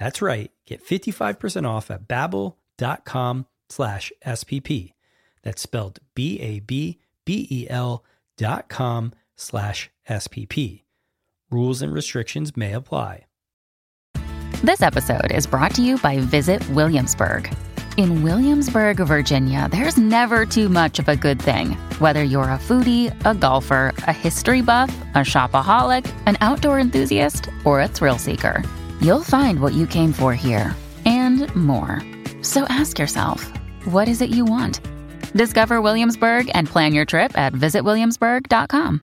That's right. Get 55% off at babbel.com slash SPP. That's spelled B-A-B-B-E-L dot com slash SPP. Rules and restrictions may apply. This episode is brought to you by Visit Williamsburg. In Williamsburg, Virginia, there's never too much of a good thing. Whether you're a foodie, a golfer, a history buff, a shopaholic, an outdoor enthusiast, or a thrill seeker, you'll find what you came for here and more. So ask yourself, what is it you want? Discover Williamsburg and plan your trip at visitwilliamsburg.com.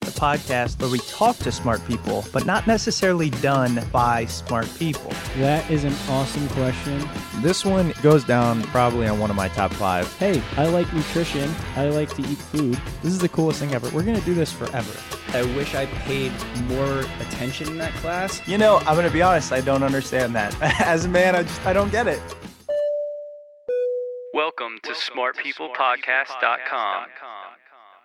The podcast where we talk to smart people, but not necessarily done by smart people. That is an awesome question. This one goes down probably on one of my top five. Hey, I like nutrition. I like to eat food. This is the coolest thing ever. We're going to do this forever. I wish I paid more attention in that class. You know, I'm going to be honest, I don't understand that. As a man, I just I don't get it. Welcome to smartpeoplepodcast.com.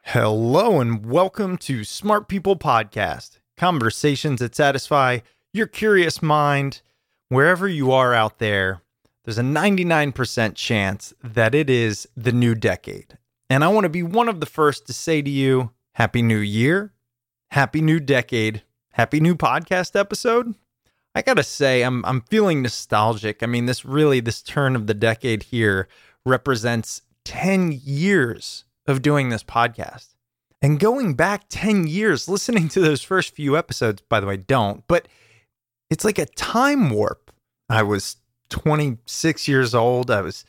Hello and welcome to Smart People Podcast, conversations that satisfy your curious mind. Wherever you are out there, there's a 99% chance that it is the new decade. And I want to be one of the first to say to you, Happy New Year, Happy New Decade, Happy New Podcast episode. I gotta say, I'm I'm feeling nostalgic. I mean, this really this turn of the decade here represents 10 years of doing this podcast. And going back 10 years, listening to those first few episodes, by the way, don't, but it's like a time warp. I was 26 years old. I was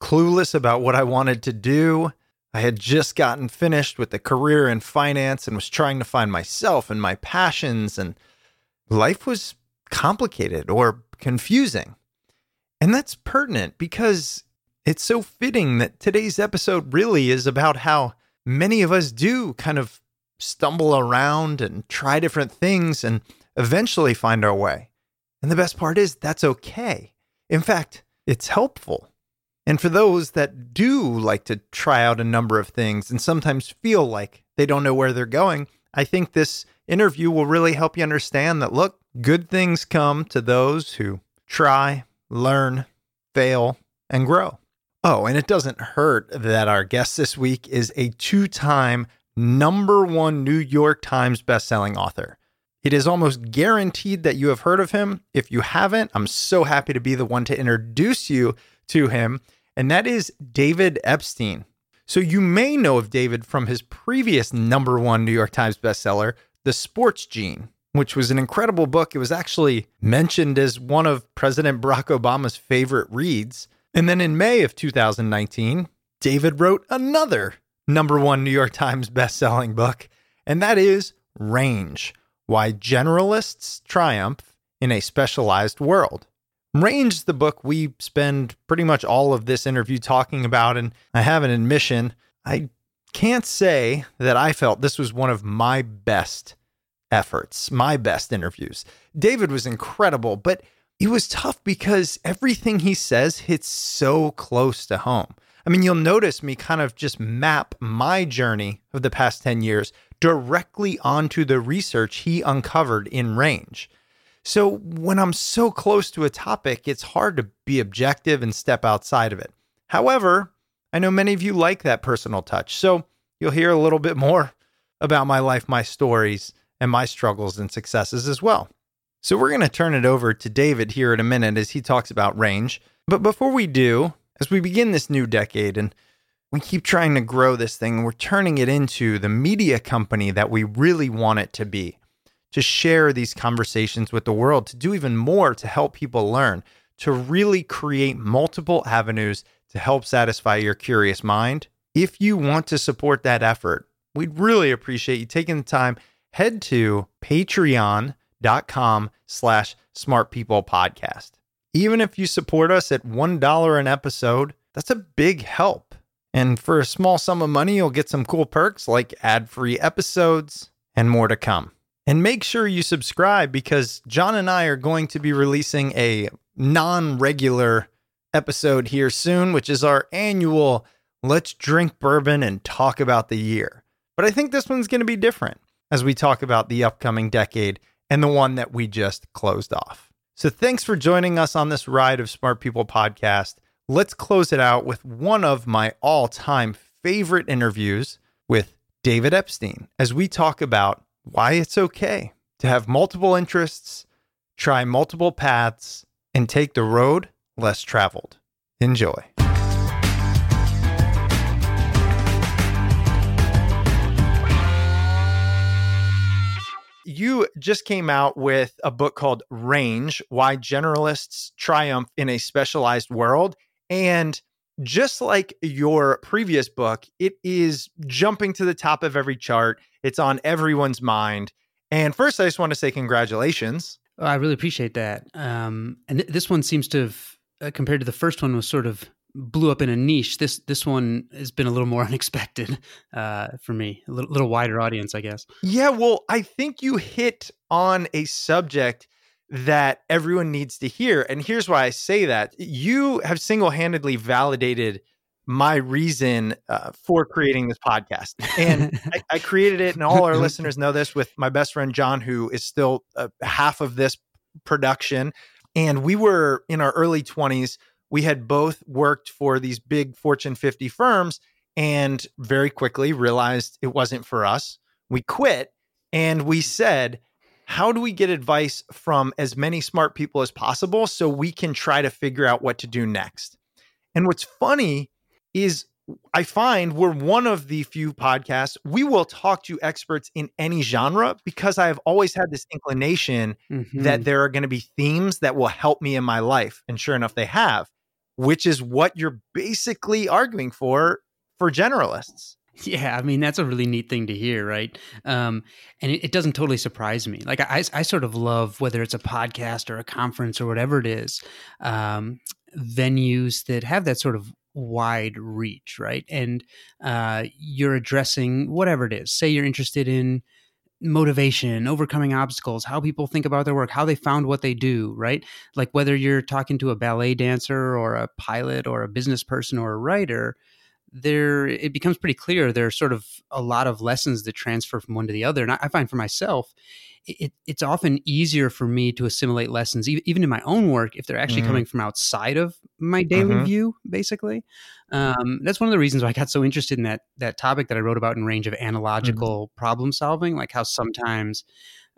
clueless about what I wanted to do. I had just gotten finished with a career in finance and was trying to find myself and my passions, and life was complicated or confusing. And that's pertinent because it's so fitting that today's episode really is about how many of us do kind of stumble around and try different things and eventually find our way. And the best part is that's okay. In fact, it's helpful. And for those that do like to try out a number of things and sometimes feel like they don't know where they're going, I think this interview will really help you understand that look, good things come to those who try, learn, fail, and grow. Oh, and it doesn't hurt that our guest this week is a two time number one New York Times bestselling author. It is almost guaranteed that you have heard of him. If you haven't, I'm so happy to be the one to introduce you to him, and that is David Epstein. So you may know of David from his previous number one New York Times bestseller, The Sports Gene, which was an incredible book. It was actually mentioned as one of President Barack Obama's favorite reads. And then in May of 2019, David wrote another number one New York Times bestselling book, and that is Range Why Generalists Triumph in a Specialized World. Range the book we spend pretty much all of this interview talking about, and I have an admission. I can't say that I felt this was one of my best efforts, my best interviews. David was incredible, but it was tough because everything he says hits so close to home. I mean, you'll notice me kind of just map my journey of the past 10 years directly onto the research he uncovered in range. So when I'm so close to a topic, it's hard to be objective and step outside of it. However, I know many of you like that personal touch. So you'll hear a little bit more about my life, my stories, and my struggles and successes as well. So we're going to turn it over to David here in a minute as he talks about range. But before we do, as we begin this new decade and we keep trying to grow this thing, we're turning it into the media company that we really want it to be. To share these conversations with the world, to do even more to help people learn, to really create multiple avenues to help satisfy your curious mind. If you want to support that effort, we'd really appreciate you taking the time. Head to patreon.com slash smart people podcast. Even if you support us at $1 an episode, that's a big help. And for a small sum of money, you'll get some cool perks like ad free episodes and more to come. And make sure you subscribe because John and I are going to be releasing a non regular episode here soon, which is our annual Let's Drink Bourbon and Talk About the Year. But I think this one's going to be different as we talk about the upcoming decade and the one that we just closed off. So thanks for joining us on this ride of Smart People podcast. Let's close it out with one of my all time favorite interviews with David Epstein as we talk about why it's okay to have multiple interests, try multiple paths, and take the road less traveled. Enjoy. You just came out with a book called Range Why Generalists Triumph in a Specialized World. And just like your previous book, it is jumping to the top of every chart. It's on everyone's mind. And first, I just want to say congratulations. Oh, I really appreciate that. Um, and th- this one seems to have, uh, compared to the first one, was sort of blew up in a niche. This this one has been a little more unexpected uh, for me, a little, little wider audience, I guess. Yeah, well, I think you hit on a subject that everyone needs to hear. And here's why I say that. You have single handedly validated my reason uh, for creating this podcast. And I, I, created it, and all our listeners know this with my best friend John, who is still uh, half of this production. And we were in our early 20s. We had both worked for these big Fortune 50 firms and very quickly realized it wasn't for us. We quit and we said, how do we get advice from as many smart people as possible so we can try to figure out what to do next? And what's funny is I find we're one of the few podcasts we will talk to experts in any genre because I have always had this inclination mm-hmm. that there are going to be themes that will help me in my life. And sure enough, they have, which is what you're basically arguing for for generalists. Yeah, I mean that's a really neat thing to hear, right? Um, and it, it, doesn't totally surprise me. Like I, I sort of love whether it's a podcast or a conference or whatever it is, um, venues that have that sort of wide reach, right? And uh, you're addressing whatever it is. Say you're interested in motivation, overcoming obstacles, how people think about their work, how they found what they do, right? Like whether you're talking to a ballet dancer or a pilot or a business person or a writer there it becomes pretty clear there are sort of a lot of lessons that transfer from one to the other and i, I find for myself it, it's often easier for me to assimilate lessons even in my own work if they're actually mm-hmm. coming from outside of my daily mm-hmm. view basically um, that's one of the reasons why i got so interested in that that topic that i wrote about in range of mm-hmm. analogical mm-hmm. problem solving like how sometimes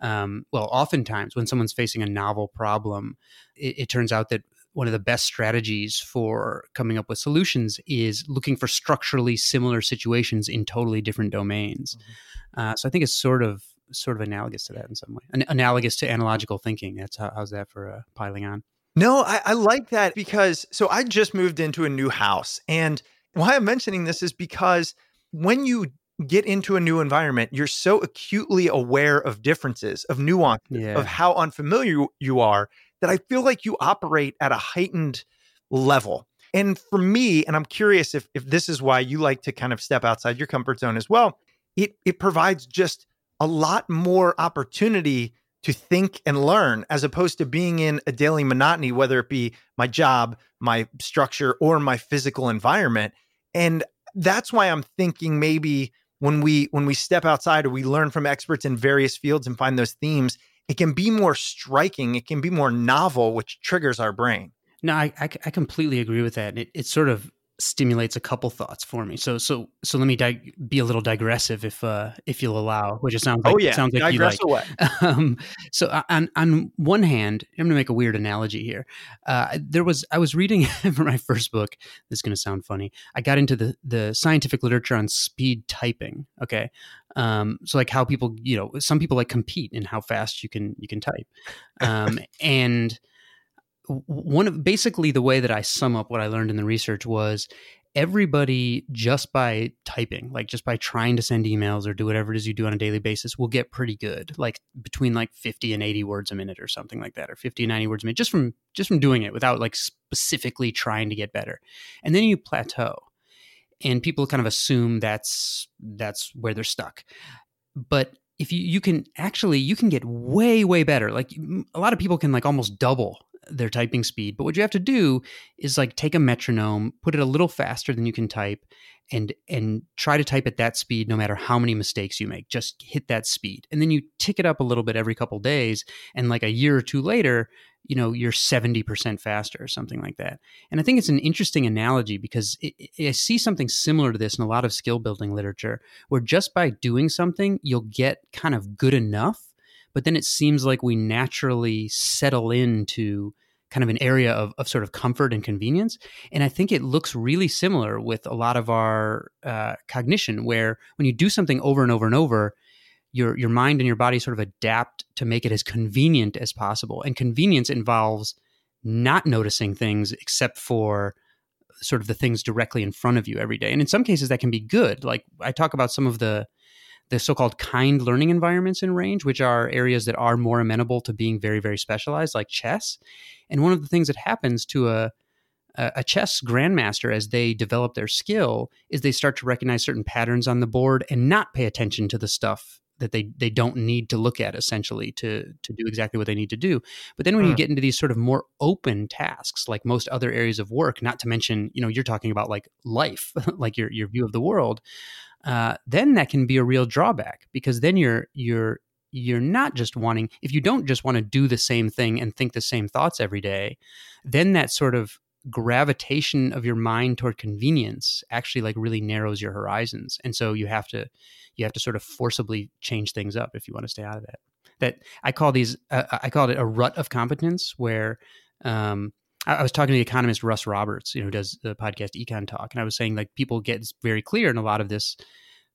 um, well oftentimes when someone's facing a novel problem it, it turns out that one of the best strategies for coming up with solutions is looking for structurally similar situations in totally different domains. Mm-hmm. Uh, so I think it's sort of sort of analogous to that in some way, An- analogous to analogical thinking. That's how, how's that for uh, piling on? No, I, I like that because so I just moved into a new house, and why I'm mentioning this is because when you get into a new environment, you're so acutely aware of differences, of nuance, yeah. of how unfamiliar you are that I feel like you operate at a heightened level. And for me, and I'm curious if if this is why you like to kind of step outside your comfort zone as well, it it provides just a lot more opportunity to think and learn as opposed to being in a daily monotony, whether it be my job, my structure, or my physical environment. And that's why I'm thinking maybe when we when we step outside or we learn from experts in various fields and find those themes, it can be more striking, it can be more novel, which triggers our brain. No, I, I, I completely agree with that. It, it sort of stimulates a couple thoughts for me. So so so let me dig- be a little digressive if uh if you'll allow, which it sounds like oh yeah, sounds like digress you away. Um, so uh, on on one hand, I'm going to make a weird analogy here. Uh, there was I was reading for my first book. This is going to sound funny. I got into the the scientific literature on speed typing. Okay, um, so like how people you know some people like compete in how fast you can you can type, um, and one of basically the way that I sum up what I learned in the research was everybody just by typing like just by trying to send emails or do whatever it is you do on a daily basis will get pretty good like between like 50 and 80 words a minute or something like that or 50 and 90 words a minute just from just from doing it without like specifically trying to get better. And then you plateau and people kind of assume that's that's where they're stuck. But if you you can actually you can get way way better. Like a lot of people can like almost double their typing speed. But what you have to do is like take a metronome, put it a little faster than you can type, and and try to type at that speed no matter how many mistakes you make. Just hit that speed. And then you tick it up a little bit every couple days. And like a year or two later, you know, you're 70% faster or something like that. And I think it's an interesting analogy because it, it, I see something similar to this in a lot of skill building literature where just by doing something, you'll get kind of good enough but then it seems like we naturally settle into kind of an area of, of sort of comfort and convenience. And I think it looks really similar with a lot of our uh, cognition, where when you do something over and over and over, your your mind and your body sort of adapt to make it as convenient as possible. And convenience involves not noticing things except for sort of the things directly in front of you every day. And in some cases that can be good. Like I talk about some of the the so-called kind learning environments in range, which are areas that are more amenable to being very, very specialized, like chess. And one of the things that happens to a a chess grandmaster as they develop their skill is they start to recognize certain patterns on the board and not pay attention to the stuff that they they don't need to look at essentially to to do exactly what they need to do but then when you hmm. get into these sort of more open tasks like most other areas of work not to mention you know you're talking about like life like your your view of the world uh, then that can be a real drawback because then you're you're you're not just wanting if you don't just want to do the same thing and think the same thoughts every day then that sort of gravitation of your mind toward convenience actually like really narrows your horizons. And so you have to you have to sort of forcibly change things up if you want to stay out of that that i call these uh, i call it a rut of competence where um, I was talking to the economist Russ Roberts, you know, who does the podcast Econ Talk, and I was saying like people get very clear in a lot of this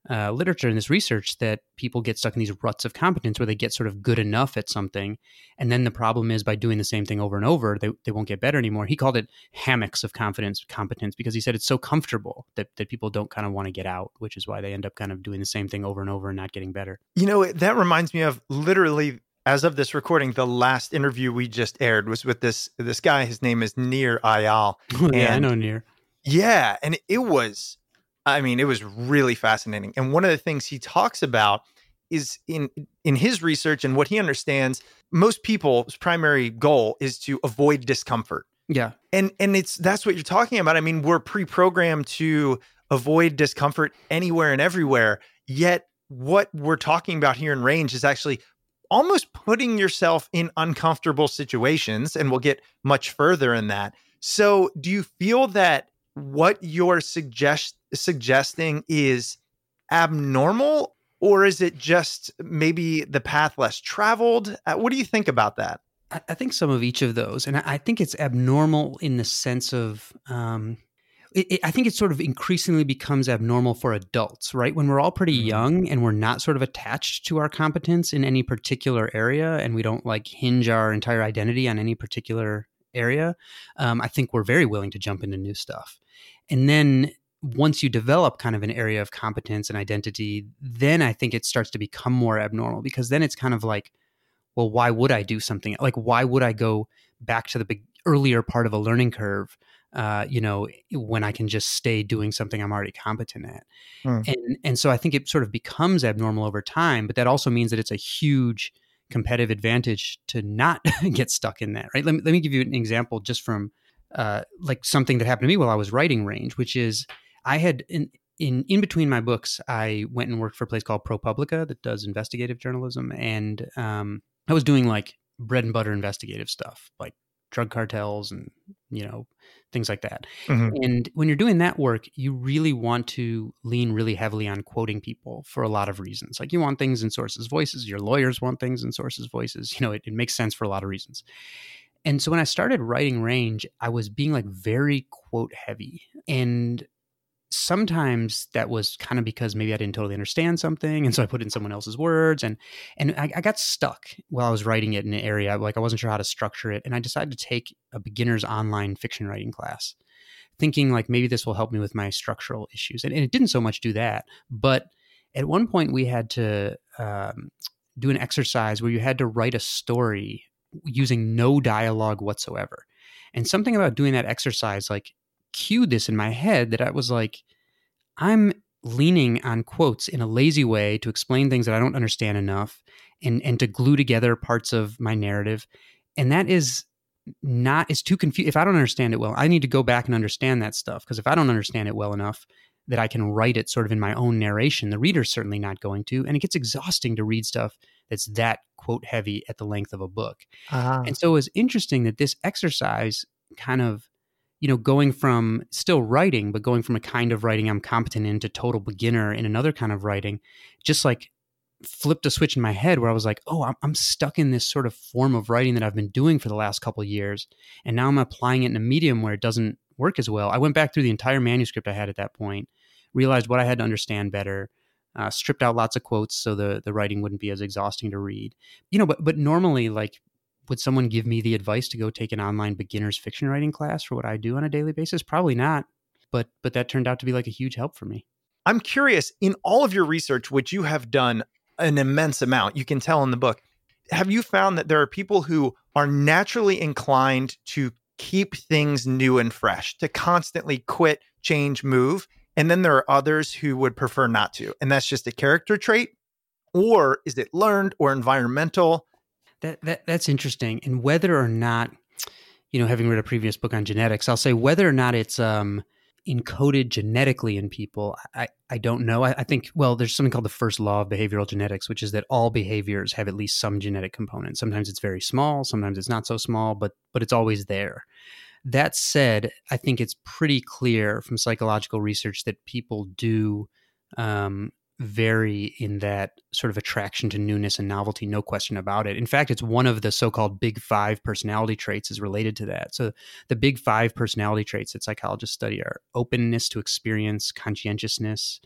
uh, literature and this research that people get stuck in these ruts of competence where they get sort of good enough at something, and then the problem is by doing the same thing over and over, they, they won't get better anymore. He called it hammocks of confidence competence because he said it's so comfortable that that people don't kind of want to get out, which is why they end up kind of doing the same thing over and over and not getting better. You know, that reminds me of literally as of this recording, the last interview we just aired was with this this guy. His name is Nir Eyal. Oh, yeah, I know Nir. Yeah, and it was, I mean, it was really fascinating. And one of the things he talks about is in in his research and what he understands, most people's primary goal is to avoid discomfort. Yeah, and and it's that's what you're talking about. I mean, we're pre-programmed to avoid discomfort anywhere and everywhere. Yet, what we're talking about here in range is actually almost putting yourself in uncomfortable situations. And we'll get much further in that. So, do you feel that what you're suggest- suggesting is abnormal, or is it just maybe the path less traveled? Uh, what do you think about that? I think some of each of those, and I think it's abnormal in the sense of um, it, it, I think it sort of increasingly becomes abnormal for adults, right? When we're all pretty mm-hmm. young and we're not sort of attached to our competence in any particular area and we don't like hinge our entire identity on any particular area, um, I think we're very willing to jump into new stuff. And then once you develop kind of an area of competence and identity, then I think it starts to become more abnormal because then it's kind of like, well, why would I do something? Like, why would I go back to the big, earlier part of a learning curve uh, you know, when I can just stay doing something I'm already competent at. Mm. And and so I think it sort of becomes abnormal over time, but that also means that it's a huge competitive advantage to not get stuck in that, right? Let me, let me give you an example just from uh, like something that happened to me while I was writing range, which is I had in in in between my books, I went and worked for a place called ProPublica that does investigative journalism, and um, I was doing like bread and butter investigative stuff, like drug cartels and you know things like that. Mhm. And when you're doing that work, you really want to lean really heavily on quoting people for a lot of reasons. Like you want things in sources' voices, your lawyers want things in sources' voices. You know, it, it makes sense for a lot of reasons. And so when I started writing Range, I was being like very quote heavy. And sometimes that was kind of because maybe I didn't totally understand something, and so I put in someone else's words, and and I, I got stuck while I was writing it in an area like I wasn't sure how to structure it, and I decided to take a beginner's online fiction writing class, thinking like maybe this will help me with my structural issues, and, and it didn't so much do that, but at one point we had to um, do an exercise where you had to write a story using no dialogue whatsoever, and something about doing that exercise like cued this in my head that I was like, I'm leaning on quotes in a lazy way to explain things that I don't understand enough and and to glue together parts of my narrative. And that is not is too confused. If I don't understand it well, I need to go back and understand that stuff. Because if I don't understand it well enough that I can write it sort of in my own narration, the reader's certainly not going to. And it gets exhausting to read stuff that's that quote heavy at the length of a book. Ah. And so it was interesting that this exercise kind of, you know, going from still writing, but going from a kind of writing I'm competent in to total beginner in another kind of writing, just like flipped a switch in my head where I was like, oh, I'm, I'm stuck in this sort of form of writing that I've been doing for the last couple years. And now I'm applying it in a medium where it doesn't work as well. I went back through the entire manuscript I had at that point, realized what I had to understand better, uh, stripped out lots of quotes so the the writing wouldn't be as exhausting to read. You know, but but normally like would someone give me the advice to go take an online beginners fiction writing class for what I do on a daily basis? Probably not. But but that turned out to be like a huge help for me. I'm curious in all of your research, which you have done an immense amount, you can tell in the book, have you found that there are people who are naturally inclined to keep things new and fresh, to constantly quit, change, move? And then there are others who would prefer not to. And that's just a character trait? Or is it learned or environmental? That, that that's interesting. And whether or not, you know, having read a previous book on genetics, I'll say whether or not it's um, encoded genetically in people, I, I don't know. I, I think, well, there's something called the first law of behavioral genetics, which is that all behaviors have at least some genetic component. Sometimes it's very small, sometimes it's not so small, but but it's always there. That said, I think it's pretty clear from psychological research that people do um, vary in that sort of attraction to newness and novelty, no question about it. In fact, it's one of the so called big five personality traits is related to that. So, the big five personality traits that psychologists study are openness to experience, conscientiousness,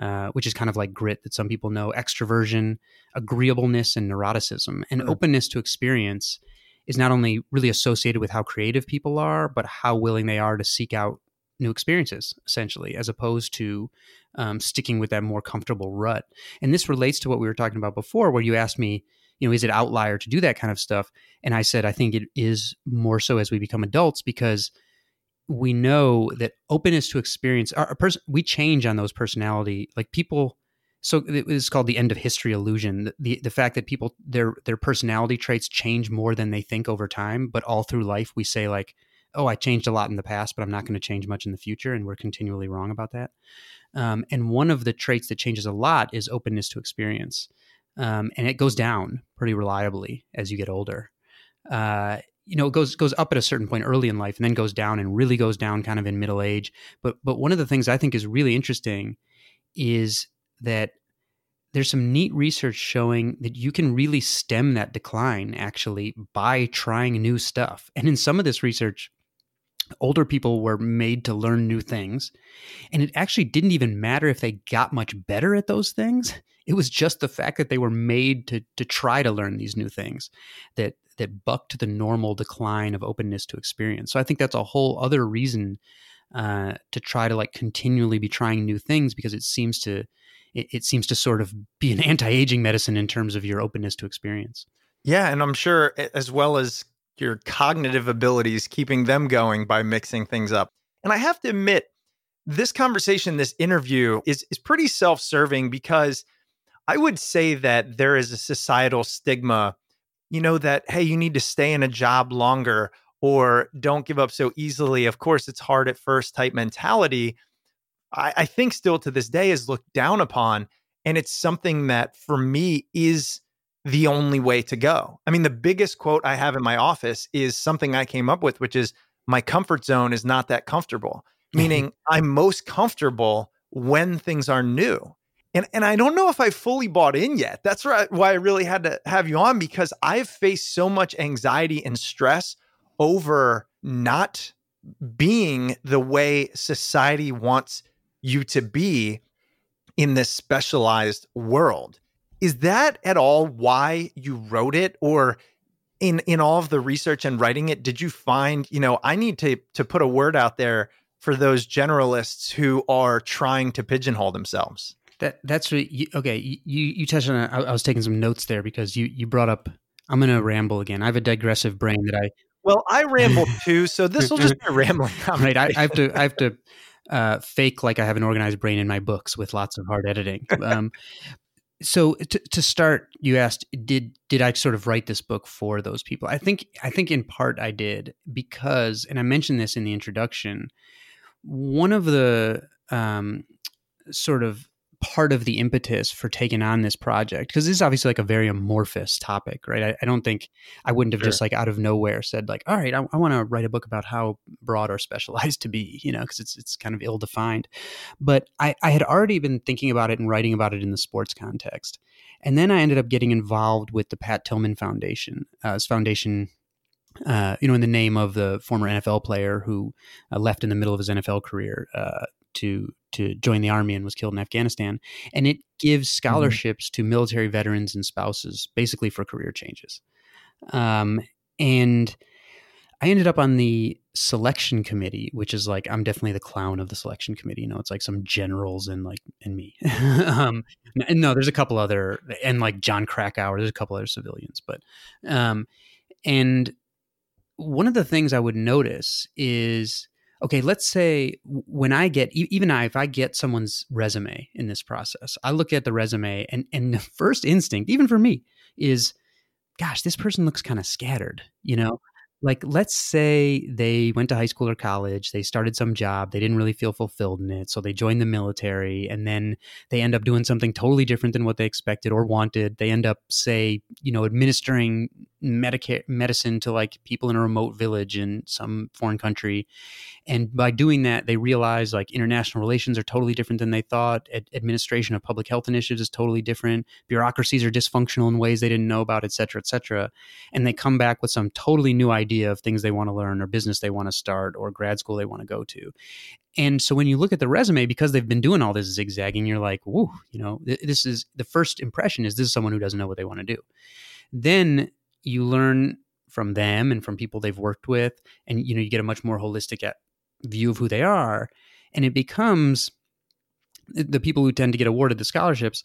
uh, which is kind of like grit that some people know, extroversion, agreeableness, and neuroticism. And Mm. openness to experience is not only really associated with how creative people are, but how willing they are to seek out new experiences, essentially, as opposed to um, sticking with that more comfortable rut. And this relates to what we were talking about before, where you asked me, you know, is it outlier to do that kind of stuff? And I said, I think it is more so as we become adults because we know that openness to experience, our, our person, we change on those personality, like people. So it's called the end of history illusion. The, the the fact that people their their personality traits change more than they think over time, but all through life we say like, oh, I changed a lot in the past, but I'm not going to change much in the future, and we're continually wrong about that. Um, and one of the traits that changes a lot is openness to experience, um, and it goes down pretty reliably as you get older. Uh, you know, it goes goes up at a certain point early in life, and then goes down, and really goes down kind of in middle age. But but one of the things I think is really interesting is that there's some neat research showing that you can really stem that decline actually by trying new stuff. And in some of this research, older people were made to learn new things. And it actually didn't even matter if they got much better at those things. It was just the fact that they were made to to try to learn these new things that that bucked the normal decline of openness to experience. So I think that's a whole other reason uh, to try to like continually be trying new things because it seems to it, it seems to sort of be an anti-aging medicine in terms of your openness to experience. Yeah, and I'm sure as well as your cognitive abilities, keeping them going by mixing things up. And I have to admit, this conversation, this interview is is pretty self-serving because I would say that there is a societal stigma, you know, that hey, you need to stay in a job longer or don't give up so easily. Of course, it's hard at first type mentality I, I think still to this day is looked down upon. And it's something that for me is the only way to go. I mean, the biggest quote I have in my office is something I came up with, which is my comfort zone is not that comfortable, mm-hmm. meaning I'm most comfortable when things are new. And, and I don't know if I fully bought in yet. That's why I really had to have you on because I've faced so much anxiety and stress over not being the way society wants you to be in this specialized world. Is that at all why you wrote it or in in all of the research and writing it did you find, you know, I need to to put a word out there for those generalists who are trying to pigeonhole themselves? That that's you, okay. You you touched on. I, I was taking some notes there because you you brought up. I'm going to ramble again. I have a digressive brain that I. Well, I ramble too, so this will just be a rambling. Right. I, I have to. I have to uh, fake like I have an organized brain in my books with lots of hard editing. Um, so to, to start, you asked, did did I sort of write this book for those people? I think I think in part I did because, and I mentioned this in the introduction. One of the um, sort of part of the impetus for taking on this project because this is obviously like a very amorphous topic right? I, I don't think i wouldn't have sure. just like out of nowhere said like all right i, I want to write a book about how broad or specialized to be you know because it's it's kind of ill defined but I, I had already been thinking about it and writing about it in the sports context. And then i ended up getting involved with the pat tillman foundation uh, foundation uh, you know, in the name of the former NFL player who uh, left in the middle of his NFL career uh, to to join the army and was killed in Afghanistan. And it gives mm-hmm. scholarships mm-hmm. to military veterans and spouses, basically for career changes. Um, and I ended up on the selection committee, which is like I'm definitely the clown of the selection committee. You know, it's like some generals and like and me. um, and no, there's a couple other and like Jon Krakauer. There's a couple other civilians, but um, and one of the things I would notice is okay, let's say when I get even I if I get someone's resume in this process, I look at the resume and and the first instinct, even for me, is gosh, this person looks kind of scattered, you know? like let's say they went to high school or college they started some job they didn't really feel fulfilled in it so they joined the military and then they end up doing something totally different than what they expected or wanted they end up say you know administering medicare medicine to like people in a remote village in some foreign country and by doing that they realize like international relations are totally different than they thought Ad- administration of public health initiatives is totally different bureaucracies are dysfunctional in ways they didn't know about et cetera et cetera and they come back with some totally new idea of things they want to learn or business they want to start or grad school they want to go to. And so when you look at the resume, because they've been doing all this zigzagging, you're like, whoa, you know, this is the first impression is this is someone who doesn't know what they want to do. Then you learn from them and from people they've worked with, and you know, you get a much more holistic uh, view of who they are. And it becomes the people who tend to get awarded the scholarships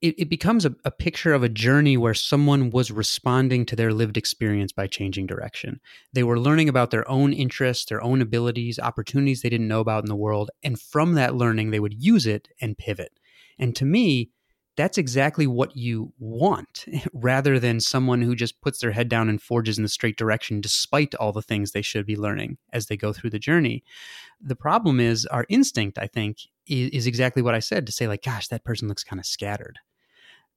it, it becomes a, a, picture of a journey where someone was responding to their lived experience by changing direction. They were learning about their own interests, their own abilities, opportunities they didn't know about in the world. And from that learning, they would use it and pivot. And to me, that's exactly what you want rather than someone who just puts their head down and forges in the straight direction despite all the things they should be learning as they go through the journey. The problem is our instinct, I think, is, is exactly what I said to say, like, gosh, that person looks kind of scattered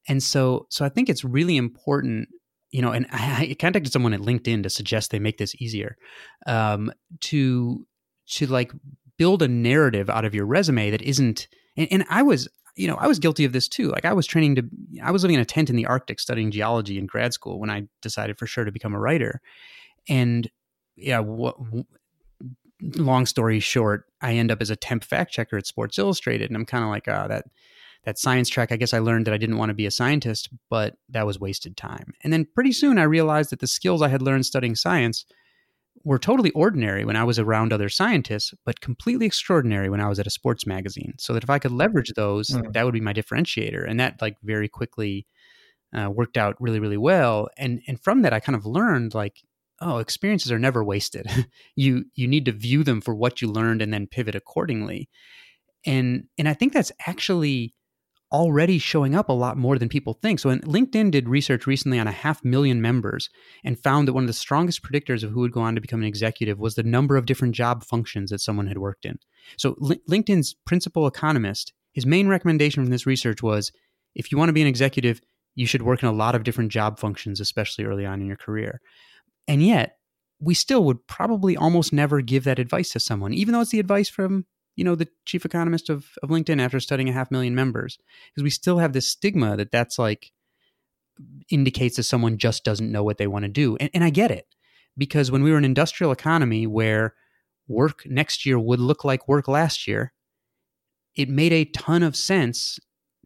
and so so i think it's really important you know and i, I contacted someone at linkedin to suggest they make this easier um, to to like build a narrative out of your resume that isn't and, and i was you know i was guilty of this too like i was training to i was living in a tent in the arctic studying geology in grad school when i decided for sure to become a writer and yeah what long story short i end up as a temp fact checker at sports illustrated and i'm kind of like oh that that science track, I guess I learned that I didn't want to be a scientist, but that was wasted time. And then pretty soon I realized that the skills I had learned studying science were totally ordinary when I was around other scientists, but completely extraordinary when I was at a sports magazine. So that if I could leverage those, mm. that would be my differentiator. And that like very quickly uh, worked out really, really well. And and from that, I kind of learned like, oh, experiences are never wasted. you you need to view them for what you learned and then pivot accordingly. And and I think that's actually already showing up a lot more than people think. So, LinkedIn did research recently on a half million members and found that one of the strongest predictors of who would go on to become an executive was the number of different job functions that someone had worked in. So, LinkedIn's principal economist, his main recommendation from this research was if you want to be an executive, you should work in a lot of different job functions, especially early on in your career. And yet, we still would probably almost never give that advice to someone, even though it's the advice from you know the chief economist of, of linkedin after studying a half million members because we still have this stigma that that's like indicates that someone just doesn't know what they want to do. And, and i get it because when we were an industrial economy where work next year would look like work last year it made a ton of sense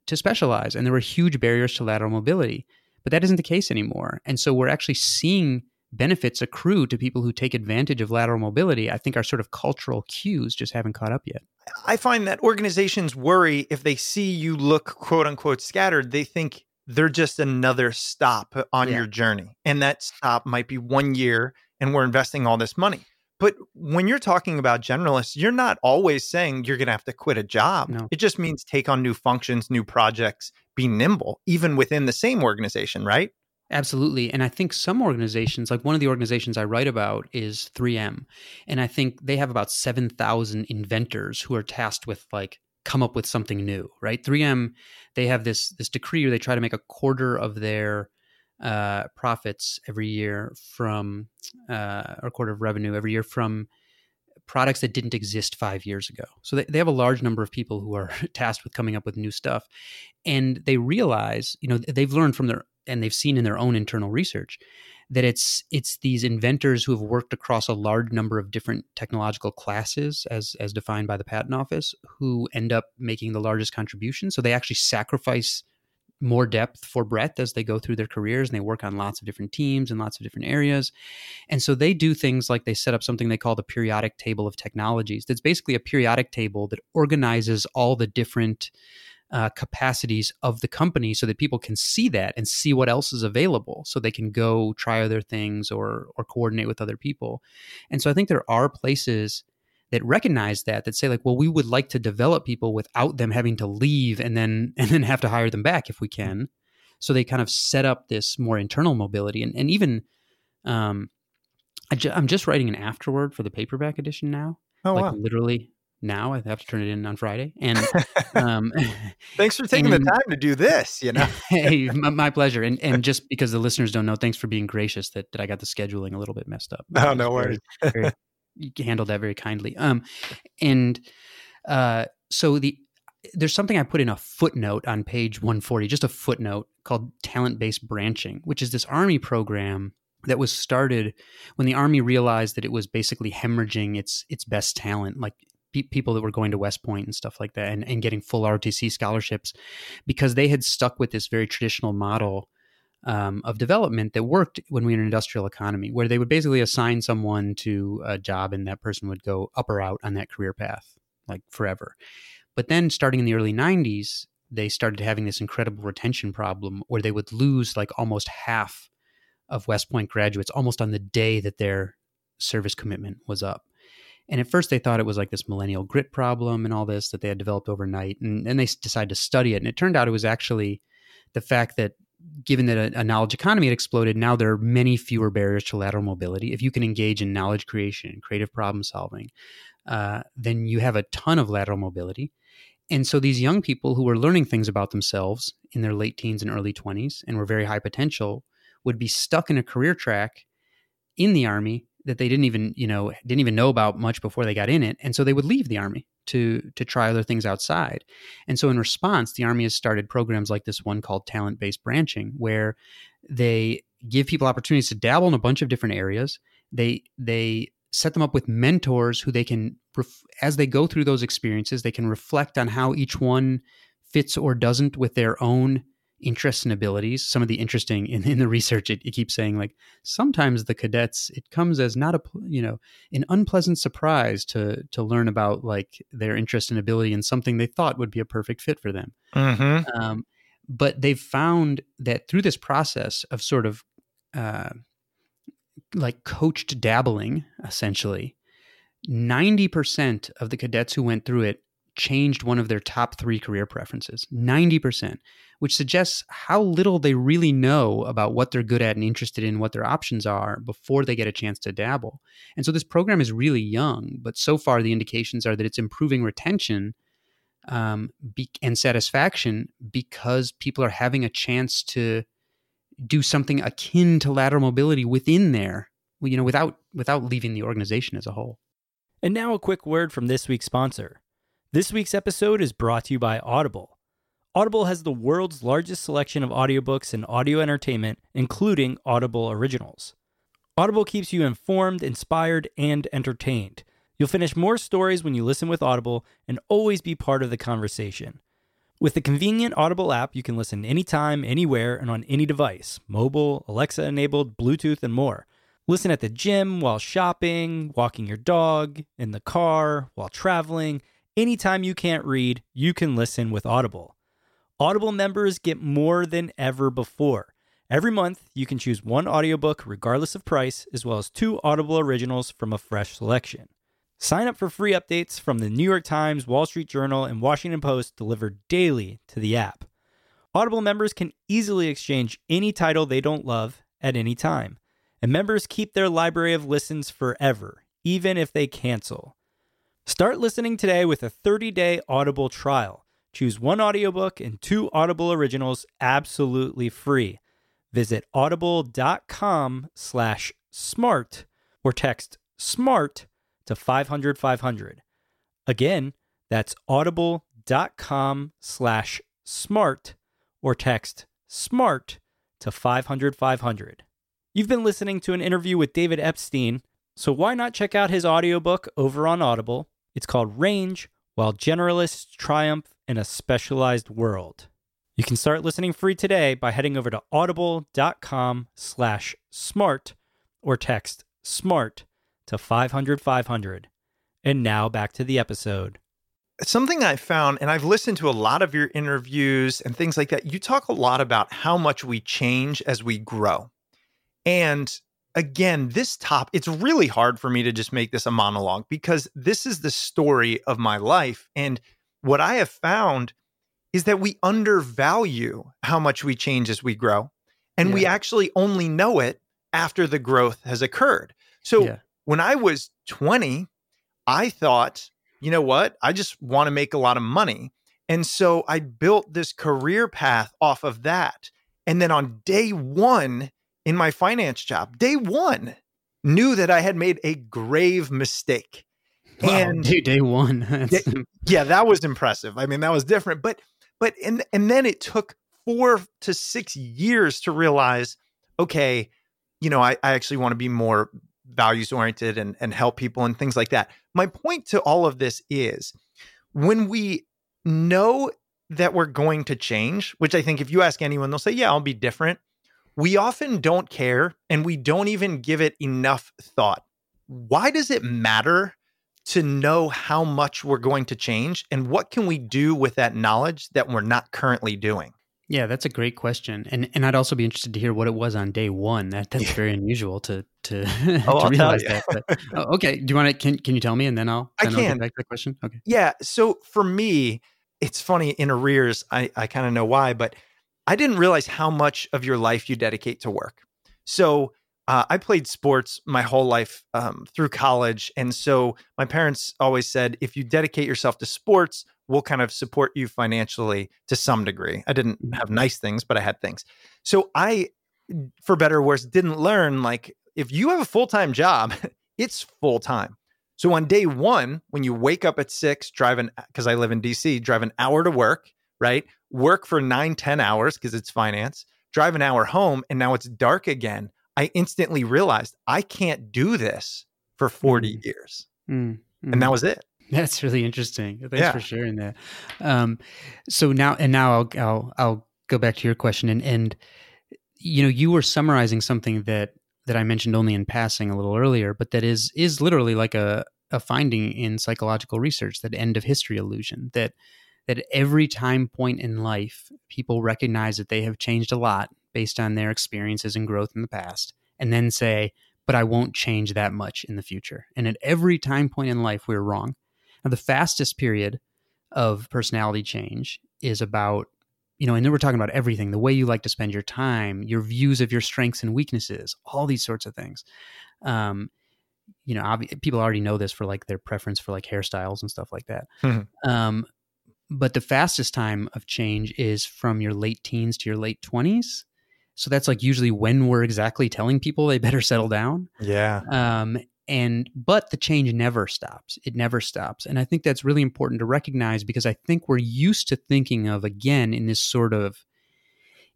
to specialize and there were huge barriers to lateral mobility. But that isn't the case anymore. And so we're actually seeing benefits accrue to people who take advantage of lateral mobility, I think our sort of cultural cues just haven't caught up yet. I find that organizations worry if they see you look quote unquote scattered, they think they're just another stop on yeah. your journey. And that stop might be one year and we're investing all this money. But when you're talking about generalists, you're not always saying you're going to have to quit a job. No. It just means take on new functions, new projects, be nimble, even within the same organization, right? Absolutely. And I think some organizations, like one of the organizations I write about is 3M. And I think they have about 7,000 inventors who are tasked with like come up with something new, right? 3M, they have this this decree where they try to make a quarter of their uh, profits every year from uh, or quarter of revenue every year from products that didn't exist five years ago. So they, they have a large number of people who are tasked with coming up with new stuff. And they realize, you know, they've learned from their and they've seen in their own internal research that it's it's these inventors who have worked across a large number of different technological classes as as defined by the patent office who end up making the largest contribution. So they actually sacrifice more depth for breadth as they go through their careers and they work on lots of different teams and lots of different areas. And so they do things like they set up something they call the periodic table of technologies. That's basically a periodic table that organizes all the different uh, capacities of the company so that people can see that and see what else is available so they can go try other things or or coordinate with other people. And so i think there are places that recognize that that say like well we would like to develop people without them having to leave and then and then have to hire them back if we can. So they kind of set up this more internal mobility. And, and even um I am just writing an afterword for the paperback edition now. Oh, like wow. literally now. I have to turn it in on Friday. And um, thanks for taking and, the time to do this. You know, hey, my, my, pleasure. And and just because the listeners don't know, thanks for being gracious that, that I got the scheduling a little bit messed up. Oh, no worries. Very, very, you handled that very kindly. Um, and uh, so the there's something I put in a footnote on page 140, just a footnote called talent based branching, which is this Army program that was started when the Army realized that it was basically hemorrhaging its its best talent. Like pe- people that were going to West Point and stuff like that and, and getting full ROTC scholarships because they had stuck with this very traditional model um, of development that worked when we were in an industrial economy, where they would basically assign someone to a job and that person would go up or out on that career path like forever. But then starting in the early 90s, they started having this incredible retention problem where they would lose like almost half of West Point graduates almost on the day that their service commitment was up. And at first, they thought it was like this millennial grit problem and all this that they had developed overnight. And then they decided to study it. And it turned out it was actually the fact that given that a, a, knowledge economy had exploded, now there are many fewer barriers to lateral mobility. If you can engage in knowledge creation and creative problem solving, uh, then you have a ton of lateral mobility. And so these young people who were learning things about themselves in their late teens and early 20s and were very high potential would be stuck in a career track in the Army that they didn't even you know didn't even know about much before they got in it and so they would leave the army to to try other things outside. And so in response the army has started programs like this one called talent based branching where they give people opportunities to dabble in a bunch of different areas. They they set them up with mentors who they can as they go through those experiences they can reflect on how each one fits or doesn't with their own interests and abilities. Some of the interesting in, in the research, it, it, keeps saying like sometimes the cadets, it comes as not a you know an unpleasant surprise to to learn about like their interest and ability in something they thought would be a perfect fit for them. Mm-hmm. Um, but they've found that through this process of sort of uh, like coached dabbling, essentially, ninety percent of the cadets who went through it changed one of their top three career preferences 90%, which suggests how little they really know about what they're good at and interested in, what their options are before they get a chance to dabble. And so this program is really young, but so far the indications are that it's improving retention um, be- and satisfaction because people are having a chance to do something akin to lateral mobility within there, you know, without without leaving the organization as a whole. And now a quick word from this week's sponsor. This week's episode is brought to you by Audible. Audible has the world's largest selection of audiobooks and audio entertainment, including Audible originals. Audible keeps you informed, inspired, and entertained. You'll finish more stories when you listen with Audible and always be part of the conversation. With the convenient Audible app, you can listen anytime, anywhere, and on any device mobile, Alexa enabled, Bluetooth, and more. Listen at the gym, while shopping, walking your dog, in the car, while traveling. Anytime you can't read, you can listen with Audible. Audible members get more than ever before. Every month, you can choose one audiobook regardless of price, as well as two Audible originals from a fresh selection. Sign up for free updates from the New York Times, Wall Street Journal, and Washington Post delivered daily to the app. Audible members can easily exchange any title they don't love at any time. And members keep their library of listens forever, even if they cancel. Start listening today with a 30-day Audible trial. Choose one audiobook and two Audible originals absolutely free. Visit audible.com slash smart or text SMART to 500 500. Again, that's audible.com slash smart or text SMART to 500 500. You've been listening to an interview with David Epstein, so why not check out his audiobook over on Audible? It's called Range Why Generalists Triumph in a Specialized World. You can start listening free today by heading over to audible.com slash smart or text SMART to 500 500. And now back to the episode. Something I found, and I've listened to a lot of your interviews and things like that, you talk a lot about how much we change as we grow. And again, this top, it's really hard for me to just make this a monologue because this is the story of my life. And what I have found is that we undervalue how much we change as we grow. And yeah. we actually only know it after the growth has occurred. So yeah. when I was 20, I thought, you know what? I just want to make a lot of money. And so I built this career path off of that. And then on day one in my finance job, day one, knew that I had made a grave mistake. Wow, and day one. yeah, that was impressive. I mean, that was different. But but and and then it took four to six years to realize, okay, you know, I, I actually want to be more values oriented and, and help people and things like that. My point to all of this is when we know that we're going to change, which I think if you ask anyone, they'll say, Yeah, I'll be different. We often don't care and we don't even give it enough thought. Why does it matter to know how much we're going to change and what can we do with that knowledge that we're not currently doing? Yeah, that's a great question, and and I'd also be interested to hear what it was on day one. That that's very unusual to to, oh, to realize that. But, oh, okay, do you want to? Can can you tell me, and then I'll then I can I'll back to the question. Okay. Yeah. So for me, it's funny in arrears. I I kind of know why, but I didn't realize how much of your life you dedicate to work. So uh, I played sports my whole life um, through college, and so my parents always said, if you dedicate yourself to sports, we'll kind of support you financially to some degree. I didn't mm-hmm. have nice things, but I had things. So I, for better or worse, didn't learn like if you have a full time job, it's full time. So on day one, when you wake up at six, drive an because I live in DC, drive an hour to work, right? Work for nine, 10 hours because it's finance, drive an hour home, and now it's dark again. I instantly realized I can't do this for 40 mm. years. Mm. Mm. And that was it. That's really interesting. Thanks yeah. for sharing that. Um, so now, and now I'll, I'll, I'll go back to your question and, and, you know, you were summarizing something that, that I mentioned only in passing a little earlier, but that is, is literally like a, a finding in psychological research, that end of history illusion, that, that at every time point in life, people recognize that they have changed a lot based on their experiences and growth in the past, and then say, but I won't change that much in the future. And at every time point in life, we're wrong. Now, the fastest period of personality change is about you know and then we're talking about everything the way you like to spend your time your views of your strengths and weaknesses all these sorts of things um you know people already know this for like their preference for like hairstyles and stuff like that Mhm. um but the fastest time of change is from your late teens to your late 20s so that's like usually when we're exactly telling people they better settle down. Yeah. um, and but the change never stops. It never stops. And i think that's really important to recognize because i think we're used to thinking of again in this sort of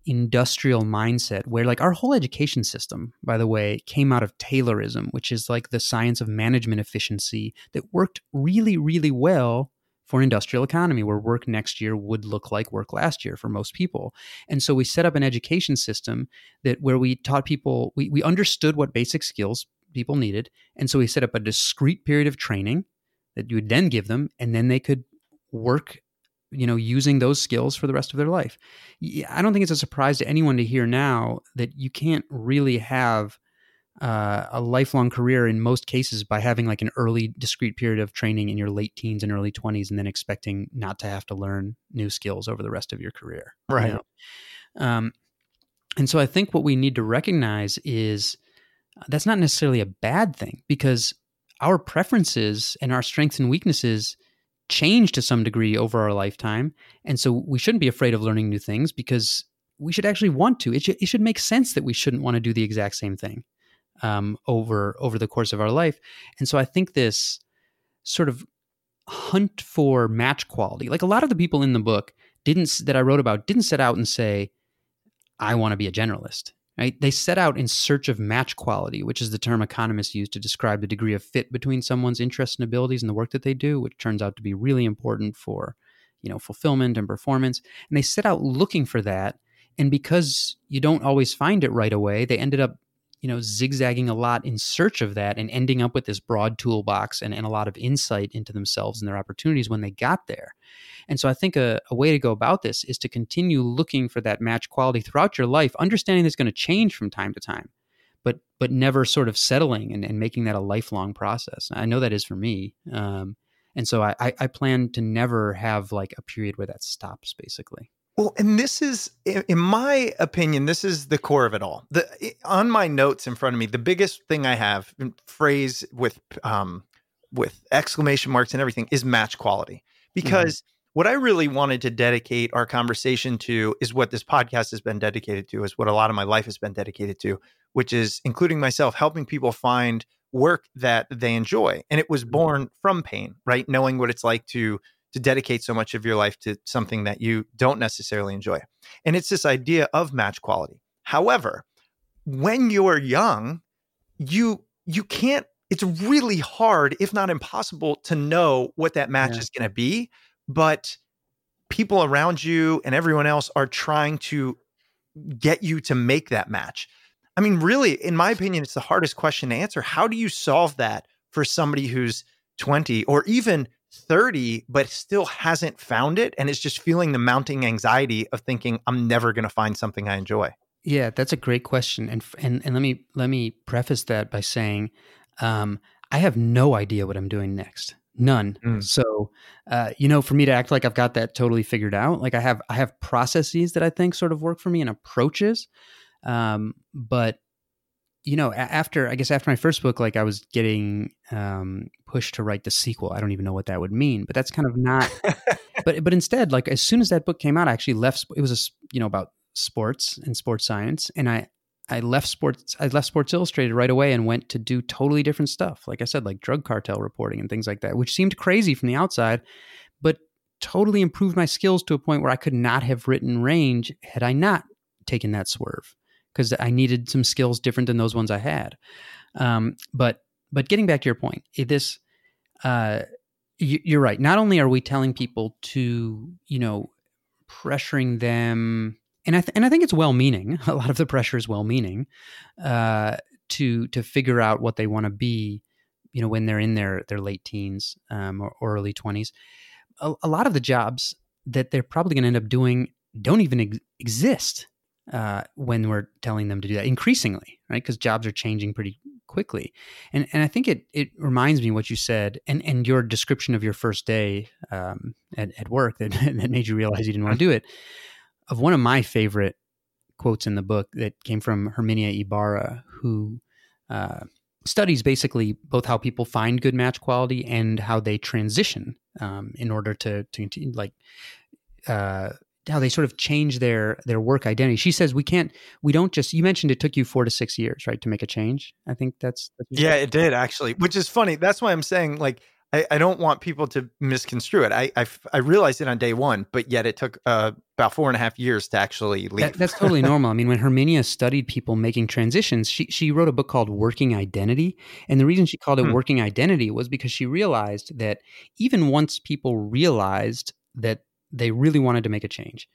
industrial mindset where like our whole education system by the way came out of taylorism which is like the science of management efficiency that worked really really well for an industrial economy where work next year would look like work last year for most people. And so we set up an education system that where we taught people we, we understood what basic skills people needed. And so we set up a discrete period of training that you would then give them and then they could work you know using those skills for the rest of their life. I don't think it's a surprise to anyone to hear now that you can't really have uh, a lifelong career in most cases by having like an early discrete period of training in your late teens and early 20s and then expecting not to have to learn new skills over the rest of your career you Right. know? um, and so i think what we need to recognize is uh, that's not necessarily a bad thing because our preferences and our strengths and weaknesses change to some degree over our lifetime and so we shouldn't be afraid of learning new things because we should actually want to it should, it should make sense that we shouldn't want to do the exact same thing um, over over the course of our life. And so i think this sort of hunt for match quality like a lot of the people in the book didn't that i wrote about didn't set out and say i want to be a generalist right? They set out in search of match quality which is the term economists use to describe the degree of fit between someone's interests and abilities and the work that they do which turns out to be really important for you know fulfillment and performance. And they set out looking for that. And because you don't always find it right away they ended up you know zigzagging a lot in search of that and ending up with this broad toolbox and, and a lot of insight into themselves and their opportunities when they got there. And so i think a, a way to go about this is to continue looking for that match quality throughout your life understanding it's going to change from time to time but but never sort of settling and, and making that a lifelong process. I know that is for me um, and so I, I plan to never have like a period where that stops basically Well, and this is, in my opinion, this is the core of it all. The on my notes in front of me, the biggest thing I have mm, phrase with um with exclamation marks and everything is match quality mm-hmm. because what I really wanted to dedicate our conversation to is what this podcast has been dedicated to, is what a lot of my life has been dedicated to, which is including myself, helping people find work that they enjoy. And it was mm-hmm. born from pain, right? Knowing what it's like to to dedicate so much of your life to something that you don't necessarily enjoy. And it's this idea of match quality. However, when you're young, you you can't it's really hard if not impossible to know what that match Yeah. is going to be, but people around you and everyone else are trying to get you to make that match. I mean, really, in my opinion, it's the hardest question to answer. How do you solve that for somebody who's 20 or even 30, but still hasn't found it and is just feeling the mounting anxiety of thinking, I'm never going to find something I enjoy? Yeah, that's a great question, and and and let me let me preface that by saying, um, I have no idea what I'm doing next, none. Mm. So, uh, you know, for me to act like I've got that totally figured out, like I have I have processes that I think sort of work for me and approaches, um, but you know, after I guess after my first book, like I was getting um, pushed to write the sequel. I don't even know what that would mean, but that's kind of not. but but instead, like as soon as that book came out, I actually left. It was a you know about sports and sports science, and I I left sports I left Sports Illustrated right away and went to do totally different stuff. Like I said, like drug cartel reporting and things like that, which seemed crazy from the outside, but totally improved my skills to a point where I could not have written range had I not taken that swerve because I needed some skills different than those ones I had. Um, but but getting back to your point, this uh, you, you're right. Not only are we telling people to you know pressuring them, and I th- and I think it's well meaning. A lot of the pressure is well meaning uh, to to figure out what they want to be. You know, when they're in their their late teens um, or, or early twenties, a, a lot of the jobs that they're probably going to end up doing don't even ex- exist uh, when we're telling them to do that increasingly, right? Because jobs are changing pretty quickly. And and I think it it reminds me what you said and and your description of your first day um, at at work that that made you realize you didn't want to do it. Of one of my favorite quotes in the book that came from Herminia Ibarra, who uh, studies basically both how people find good match quality and how they transition um, in order to to continue, like uh, how they sort of change their their work identity. She says we can't we don't just you mentioned it took you 4 to 6 years, right, to make a change. I think that's, that's Yeah, it did actually, which is funny. That's why I'm saying like I, I don't want people to misconstrue it. I, I, I realized it on day one, but yet it took uh, about four and a half years to actually leave. That, that's totally normal. I mean, when Herminia studied people making transitions, she, she wrote a book called Working Identity. And the reason she called it hmm. Working Identity was because she realized that even once people realized that they really wanted to make a change,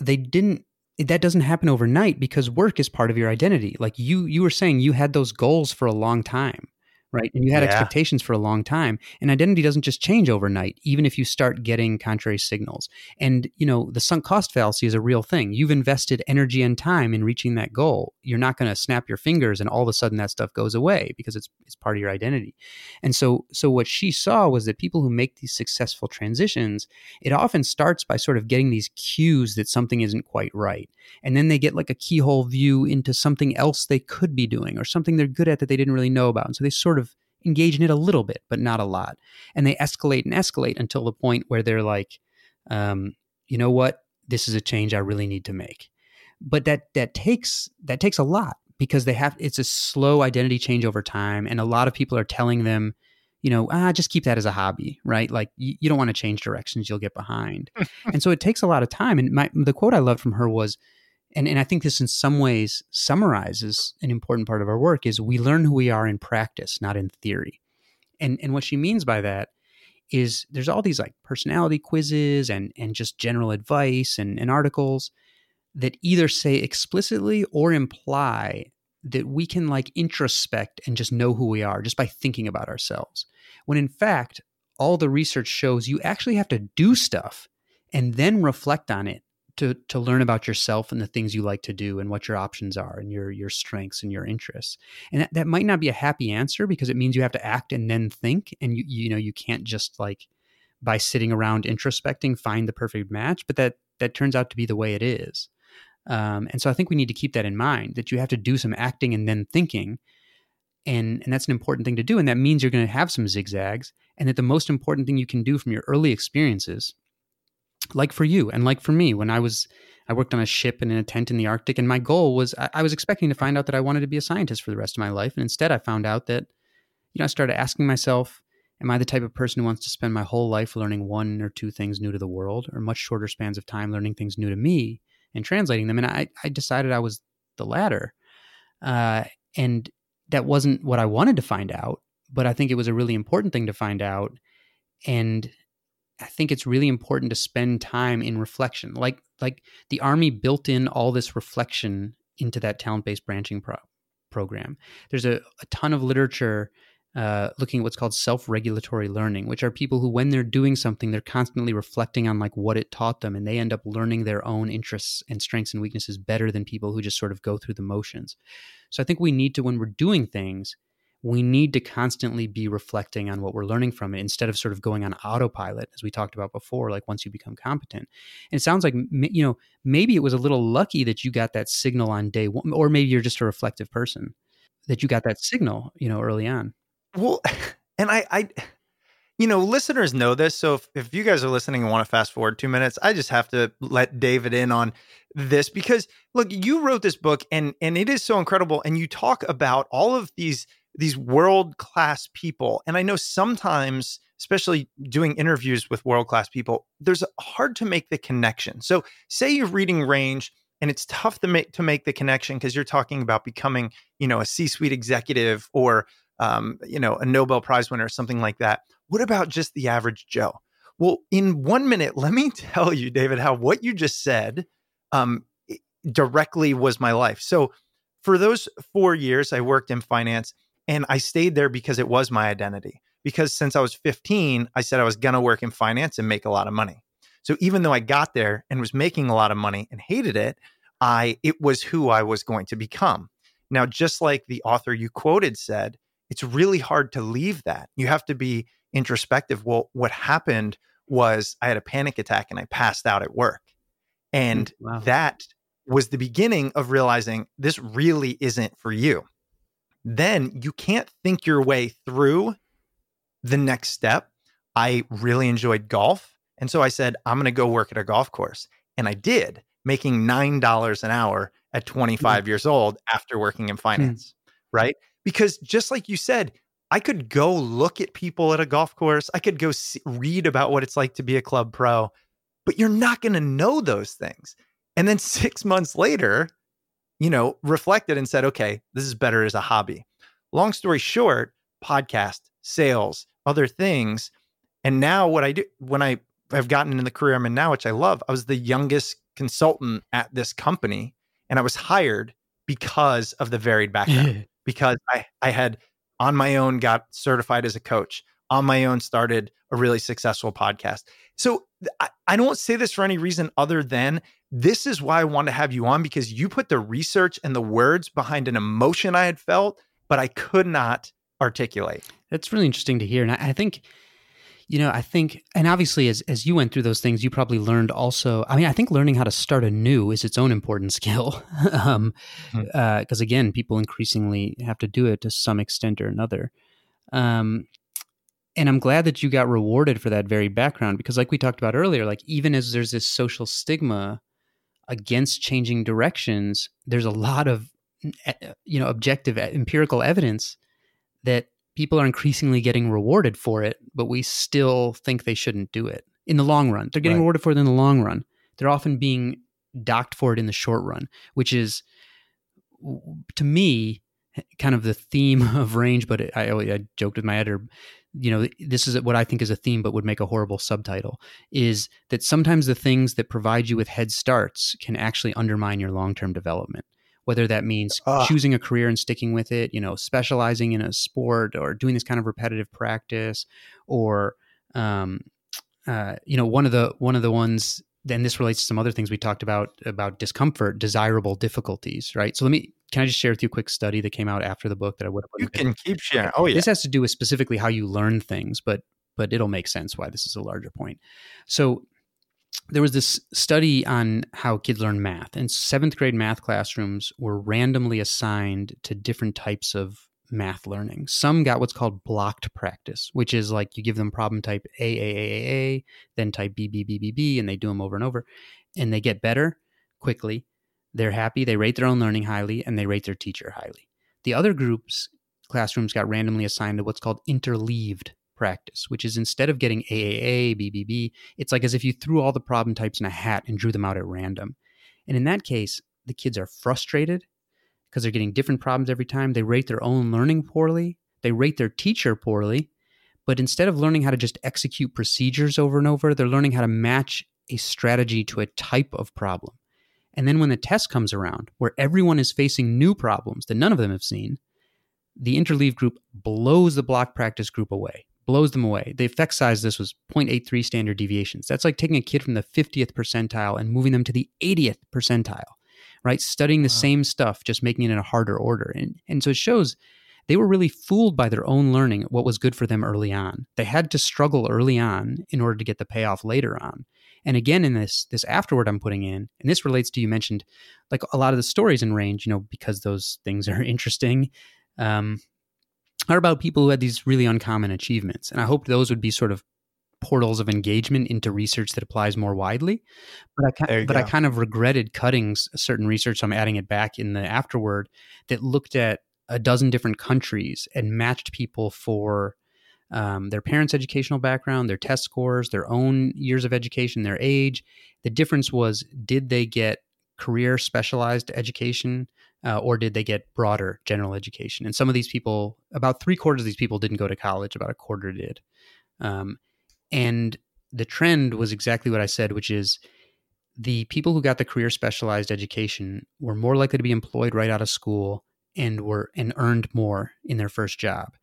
they didn't that doesn't happen overnight because work is part of your identity. Like you you were saying you had those goals for a long time right? And you had yeah. expectations for a long time. And identity doesn't just change overnight, even if you start getting contrary signals. And, you know, the sunk cost fallacy is a real thing. You've invested energy and time in reaching that goal. You're not going to snap your fingers and all of a sudden that stuff goes away because it's it's part of your identity. And so so what she saw was that people who make these successful transitions, it often starts by sort of getting these cues that something isn't quite right. And then they get like a keyhole view into something else they could be doing or something they're good at that they didn't really know about. And so they sort of engage in it a little bit, but not a lot. And they escalate and escalate until the point where they're like, um, you know what, this is a change I really need to make. But that that takes that takes a lot because they have it's a slow identity change over time, and a lot of people are telling them, you know, ah, just keep that as a hobby, right? Like you, you don't want to change directions, you'll get behind. and so it takes a lot of time. And my the quote I loved from her was, and, and I think this in some ways summarizes an important part of our work is we learn who we are in practice, not in theory. And and what she means by that is there's all these like personality quizzes and and just general advice and, and articles that either say explicitly or imply that we can like introspect and just know who we are just by thinking about ourselves. When in fact, all the research shows you actually have to do stuff and then reflect on it to to learn about yourself and the things you like to do and what your options are and your your strengths and your interests. And that, that might not be a happy answer because it means you have to act and then think and you you know you can't just like by sitting around introspecting find the perfect match, but that that turns out to be the way it is. Um, and so I think we need to keep that in mind that you have to do some acting and then thinking. And, and that's an important thing to do. And that means you're going to have some zigzags. And that the most important thing you can do from your early experiences like for you and like for me when i was i worked on a ship and in a tent in the arctic and my goal was I, I, was expecting to find out that i wanted to be a scientist for the rest of my life and instead i found out that you know i started asking myself am i the type of person who wants to spend my whole life learning one or two things new to the world or much shorter spans of time learning things new to me and translating them? And i, I decided i was the latter. Uh, and that wasn't what i wanted to find out but i think it was a really important thing to find out and I think it's really important to spend time in reflection. Like like the army built in all this reflection into that talent based branching pro- program. There's a, a ton of literature uh, looking at what's called self-regulatory learning, which are people who, when they're doing something, they're constantly reflecting on like what it taught them, and they end up learning their own interests and strengths and weaknesses better than people who just sort of go through the motions. So I think we need to, when we're doing things, we need to constantly be reflecting on what we're learning from it instead of sort of going on autopilot as we talked about before like once you become competent. And it sounds like you know maybe it was a little lucky that you got that signal on day one or maybe you're just a reflective person that you got that signal you know early on. Well and i i you know listeners know this so if, if you guys are listening and want to fast forward two minutes i just have to let david in on this because look you wrote this book and and it is so incredible and you talk about all of these these world class people. And I know sometimes, especially doing interviews with world class people, there's hard to make the connection. So, say you're reading Range and it's tough to make to make the connection because you're talking about becoming, you know, a C-suite executive or um, you know, a Nobel Prize winner or something like that. What about just the average Joe? Well, in one minute, let me tell you, David, how what you just said um, directly was my life. So, for those four years, I worked in finance and I stayed there because it was my identity. Because since I was 15, I said I was going to work in finance and make a lot of money. So even though I got there and was making a lot of money and hated it, I it was who I was going to become. Now, just like the author you quoted said, it's really hard to leave that. You have to be introspective. Well, what happened was I had a panic attack and I passed out at work. Hmm, and wow. that was the beginning of realizing this really isn't for you. Then you can't think your way through the next step. I really enjoyed golf. And so I said, I'm going to go work at a golf course. And I did, making $9 an hour at 25 mm. years old after working in finance, mm. right? Because just like you said, I could go look at people at a golf course. I could go see, read about what it's like to be a club pro, but you're not going to know those things. And then six months later, you know, reflected and said, okay, this is better as a hobby. Long story short, podcast, sales, other things. And now what I do when I have gotten in the career I'm in now, which I love, I was the youngest consultant at this company and I was hired because of the varied background, because I, I had on my own got certified as a coach, on my own started a really successful podcast. So I, I don't say this for any reason other than this is why I want to have you on because you put the research and the words behind an emotion I had felt, but I could not articulate. That's really interesting to hear. And I, I think you know, I think, and obviously, as as you went through those things, you probably learned also. I mean, I think learning how to start anew is its own important skill, because um, mm-hmm. uh, again, people increasingly have to do it to some extent or another. Um, and I'm glad that you got rewarded for that very background, because, like we talked about earlier, like even as there's this social stigma against changing directions, there's a lot of eh, you know objective empirical evidence that people are increasingly getting rewarded for it, but we still think they shouldn't do it in the long run. They're getting right. rewarded for it in the long run. They're often being docked for it in the short run, which is to me kind of the theme of range. But I, I joked with my editor, you know, this is what I think is a theme, but would make a horrible subtitle. Is that sometimes the things that provide you with head starts can actually undermine your long term development whether that means uh. choosing a career and sticking with it, you know, specializing in a sport or doing this kind of repetitive practice, or um, uh, you know, one of the one of the ones. Then this relates to some other things we talked about about discomfort, desirable difficulties, right? So let me can I just share with you a quick study that came out after the book that I would have You can keep sharing. Oh yeah. This has to do with specifically how you learn things, but but it'll make sense why this is a larger point. So there was this study on how kids learn math, and seventh grade math classrooms were randomly assigned to different types of math learning. Some got what's called blocked practice, which is like you give them problem type A, A, A, A, A, then type B, B, B, B, B, and they do them over and over, and they get better quickly. They're happy, they rate their own learning highly, and they rate their teacher highly. The other groups, classrooms got randomly assigned to what's called interleaved practice, which is instead of getting AAA, BBB, it's like as if you threw all the problem types in a hat and drew them out at random. And in that case, the kids are frustrated because they're getting different problems every time. They rate their own learning poorly, they rate their teacher poorly. But instead of learning how to just execute procedures over and over, they're learning how to match a strategy to a type of problem. And then when the test comes around, where everyone is facing new problems that none of them have seen, the interleave group blows the block practice group away blows them away. The effect size this was 0.83 standard deviations. That's like taking a kid from the 50th percentile and moving them to the 80th percentile, right? Studying the wow. same stuff, just making it in a harder order. And, and so it shows they were really fooled by their own learning, what was good for them early on. They had to struggle early on in order to get the payoff later on. And again, in this this afterword I'm putting in, and this relates to you mentioned like a lot of the stories in range, you know, because those things are interesting. Um, are about people who had these really uncommon achievements. And I hope those would be sort of portals of engagement into research that applies more widely. But I but go. I kind of regretted cutting certain research, so I'm adding it back in the afterword that looked at a dozen different countries and matched people for um, their parents' educational background, their test scores, their own years of education, their age. The difference was did they get career specialized education uh, or did they get broader general education? And some of these people, about three quarters of these people didn't go to college, about a quarter did. Um, and the trend was exactly what I said, which is the people who got the career specialized education were more likely to be employed right out of school and were and earned more in their first job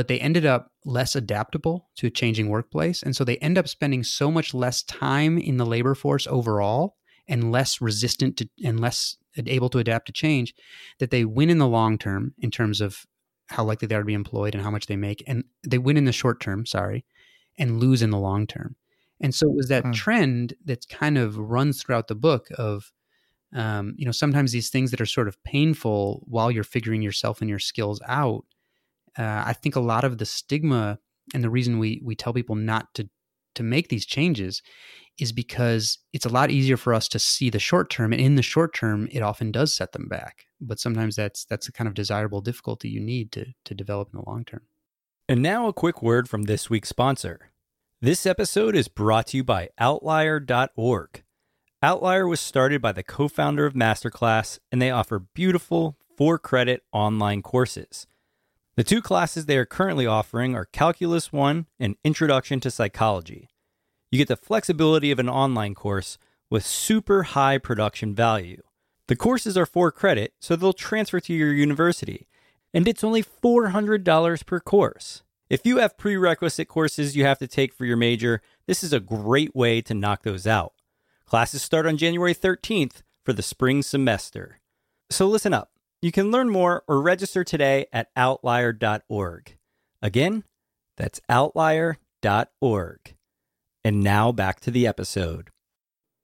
but they ended up less adaptable to a changing workplace and so they end up spending so much less time in the labor force overall and less resistant to and less able to adapt to change, that they win in the long term in terms of how likely they are to be employed and how much they make, and they win in the short term, sorry, and lose in the long term. And so it was that Mm. trend that kind of runs throughout the book of, um, you know, sometimes these things that are sort of painful while you're figuring yourself and your skills out. Uh, I think a lot of the stigma and the reason we we tell people not to to make these changes is because it's a lot easier for us to see the short term, and in the short term, it often does set them back. But sometimes that's that's a kind of desirable difficulty you need to to develop in the long term. And now a quick word from this week's sponsor. This episode is brought to you by Outlier.org. Outlier was started by the co founder of Masterclass, and they offer beautiful, for credit online courses. The two classes they are currently offering are Calculus 1 and Introduction to Psychology. You get the flexibility of an online course with super high production value. The courses are for credit, so they'll transfer to your university, and it's only $400 per course. If you have prerequisite courses you have to take for your major, this is a great way to knock those out. Classes start on January 13th for the spring semester. So listen up. You can learn more or register today at outlier.org. Again, that's outlier.org. And now back to the episode.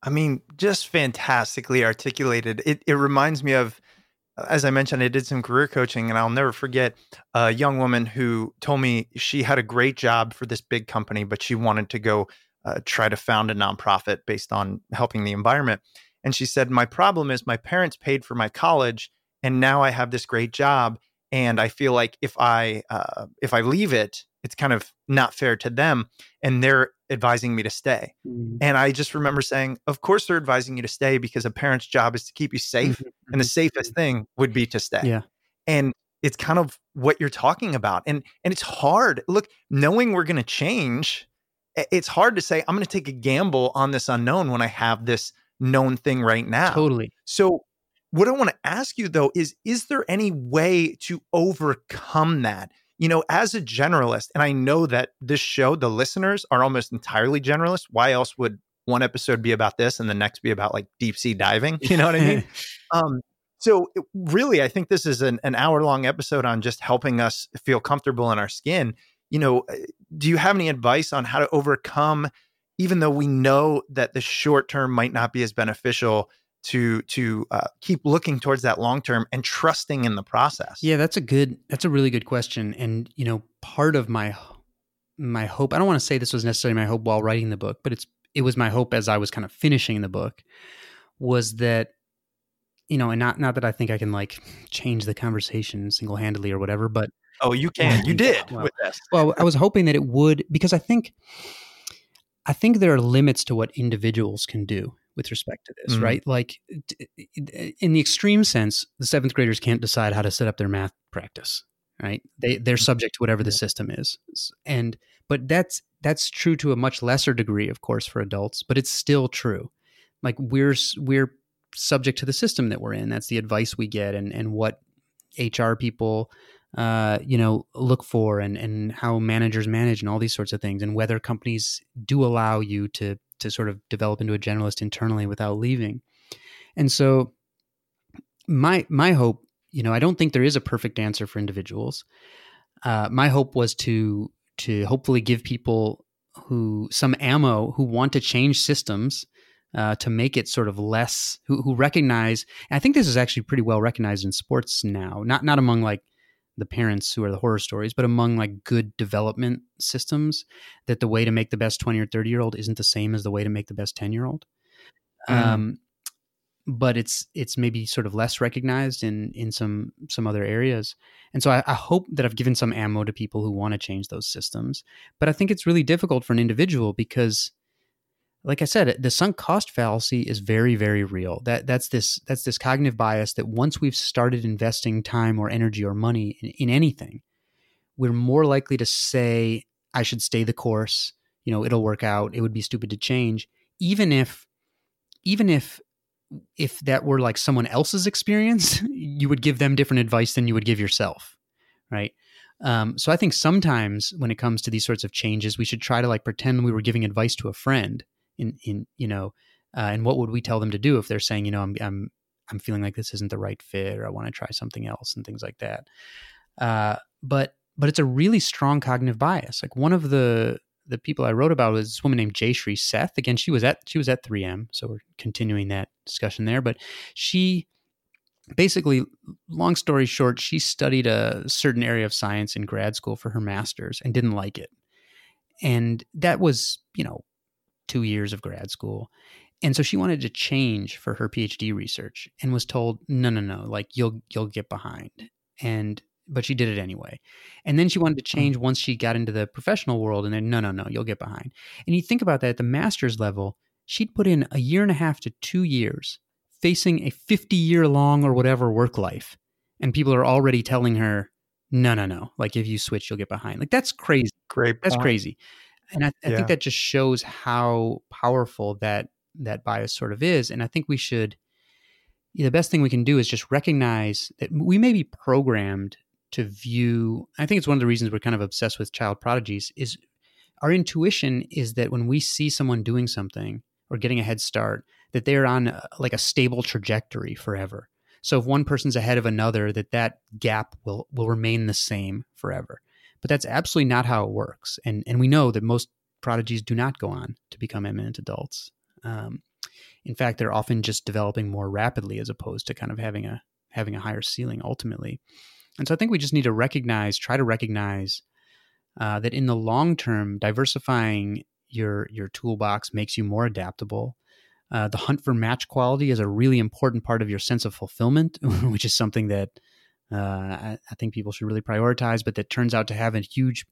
I mean, just fantastically articulated. It it reminds me of, as I mentioned, I did some career coaching, and I'll never forget a young woman who told me she had a great job for this big company, but she wanted to go uh, try to found a nonprofit based on helping the environment. And she said, "My problem is my parents paid for my college, and now I have this great job, and I feel like if I uh, if I leave it, it's kind of not fair to them, and they're advising me to stay." Mm. And I just remember saying, Of course, they're advising you to stay because a parent's job is to keep you safe. Mm-hmm, and the mm-hmm, safest mm-hmm. thing would be to stay. Yeah. And it's kind of what you're talking about. And and it's hard. Look, knowing we're gonna change, it's hard to say, I'm gonna take a gamble on this unknown when I have this known thing right now. Totally. So what I want to ask you though is is there any way to overcome that? You know, as a generalist, and I know that this show, the listeners are almost entirely generalists. Why else would one episode be about this and the next be about like deep sea diving? You know what I mean? um, so it- really, I think this is an, an hour long episode on just helping us feel comfortable in our skin. You know, uh, do you have any advice on how to overcome, even though we know that the short term might not be as beneficial to to uh, keep looking towards that long term and trusting in the process? Yeah, that's a good that's a really good question. And you know, part of my my hope, I don't want to say this was necessarily my hope while writing the book, but it's it was my hope as I was kind of finishing the book was that you know, and not not that I think I can like change the conversation single-handedly or whatever, but Oh, you can. You did Well, with this. well, I was hoping that it would because I think I think there are limits to what individuals can do with respect to this, Mhm. right? Like in the extreme sense, the seventh graders can't decide how to set up their math practice, right? They they're subject to whatever the system is, and but that's that's true to a much lesser degree, of course, for adults, but it's still true. Like we're we're subject to the system that we're in. That's the advice we get, and and what HR people uh, you know, look for and, and how managers manage and all these sorts of things and whether companies do allow you to to sort of develop into a generalist internally without leaving. And so my my hope, you know, I don't think there is a perfect answer for individuals. Uh, my hope was to to hopefully give people who some ammo who want to change systems uh, to make it sort of less who, who recognize. I think this is actually pretty well recognized in sports now, not not among like the parents who are the horror stories, but among like good development systems, that the way to make the best 20 or 30 year old isn't the same as the way to make the best 10 year old. Mm. Um, but it's it's maybe sort of less recognized in in some some other areas, and so I, I hope that I've given some ammo to people who want to change those systems. But I think it's really difficult for an individual because, like I said, the sunk cost fallacy is very very real. That that's this that's this cognitive bias that once we've started investing time or energy or money in, in anything, we're more likely to say I should stay the course. You know, it'll work out. It would be stupid to change, even if even if if that were like someone else's experience, you would give them different advice than you would give yourself, right? Um, so I think sometimes when it comes to these sorts of changes, we should try to like pretend we were giving advice to a friend in in you know Uh, and what would we tell them to do if they're saying, you know, I'm I'm I'm feeling like this isn't the right fit, or I want to try something else, and things like that. Uh, but but it's a really strong cognitive bias. Like one of the the people I wrote about was this woman named Jayshree Seth. Again, she was at she was at 3M, so we're continuing that discussion there. But she basically, long story short, she studied a certain area of science in grad school for her master's and didn't like it, and that was you know two years of grad school. And so she wanted to change for her PhD research and was told, no, no, no, like you'll you'll get behind. And but she did it anyway. And then she wanted to Hmm. change once she got into the professional world and then no, no, no, you'll get behind. And you think about that at the master's level, she'd put in a year and a half to 2 years facing a 50 year long or whatever work life. And people are already telling her, no, no, no, like if you switch you'll get behind. Like that's crazy. Great. That's point. crazy. And I, I Yeah. think that just shows how powerful that that bias sort of is. And I think we should the best thing we can do is just recognize that we may be programmed to view I think it's one of the reasons we're kind of obsessed with child prodigies is our intuition is that when we see someone doing something or getting a head start that they're on uh, like a stable trajectory forever. So if one person's ahead of another that that gap will will remain the same forever. But that's absolutely not how it works. And and we know that most prodigies do not go on to become eminent adults. Um, in fact, they're often just developing more rapidly as opposed to kind of having a having a higher ceiling ultimately. And so I think we just need to recognize, try to recognize uh, that in the long term, diversifying your your toolbox makes you more adaptable. Uh, the hunt for match quality is a really important part of your sense of fulfillment, which is something that uh, I, I think people should really prioritize, but that turns out to have a huge,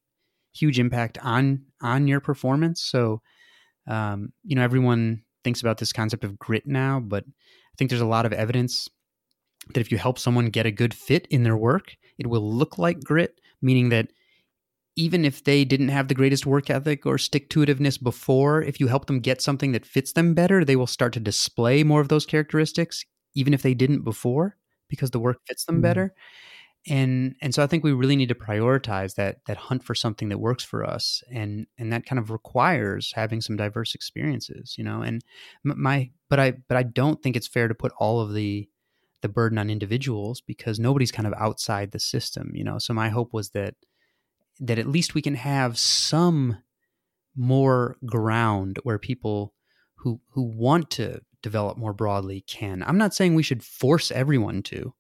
huge impact on on your performance. So, um, you know, everyone thinks about this concept of grit now, but I think there's a lot of evidence that if you help someone get a good fit in their work, it will look like grit, meaning that even if they didn't have the greatest work ethic or stick to itiveness before, if you help them get something that fits them better, they will start to display more of those characteristics, even if they didn't before, because the work fits them mm-hmm. better. And and so I think we really need to prioritize that that hunt for something that works for us, and and that kind of requires having some diverse experiences, you know. And my but I but I don't think it's fair to put all of the the burden on individuals because nobody's kind of outside the system, you know. So my hope was that that at least we can have some more ground where people who who want to develop more broadly can. I'm not saying we should force everyone to,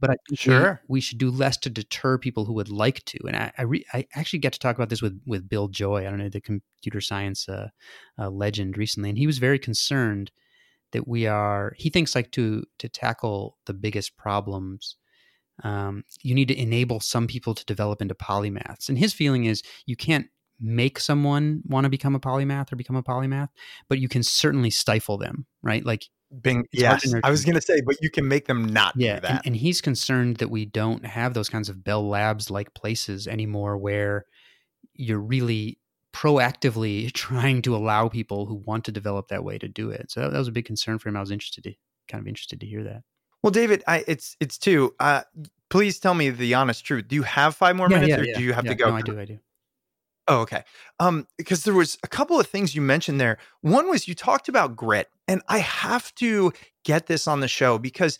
but I think we- Sure. we, should do less to deter people who would like to. And I I, re, I actually got to talk about this with with Bill Joy. I don't know the computer science uh, uh, legend recently, and he was very concerned that we are. He thinks like to to tackle the biggest problems um, you need to enable some people to develop into polymaths. And his feeling is you can't make someone want to become a polymath or become a polymath, but you can certainly stifle them, right? Like, Bing. Yes, I was going to say, but you can make them not yeah. do that. And, and he's concerned that we don't have those kinds of Bell Labs like places anymore where you're really proactively trying to allow people who want to develop that way to do it. So that, that was a big concern for him. I was interested to kind of interested to hear that. well, David, I, it's it's two. Uh, please tell me the honest truth. Do you have five more minutes, or do you have yeah. to go? No, I do. I do. Oh, okay. Um, because there was a couple of things you mentioned there. One was you talked about grit, and I have to get this on the show because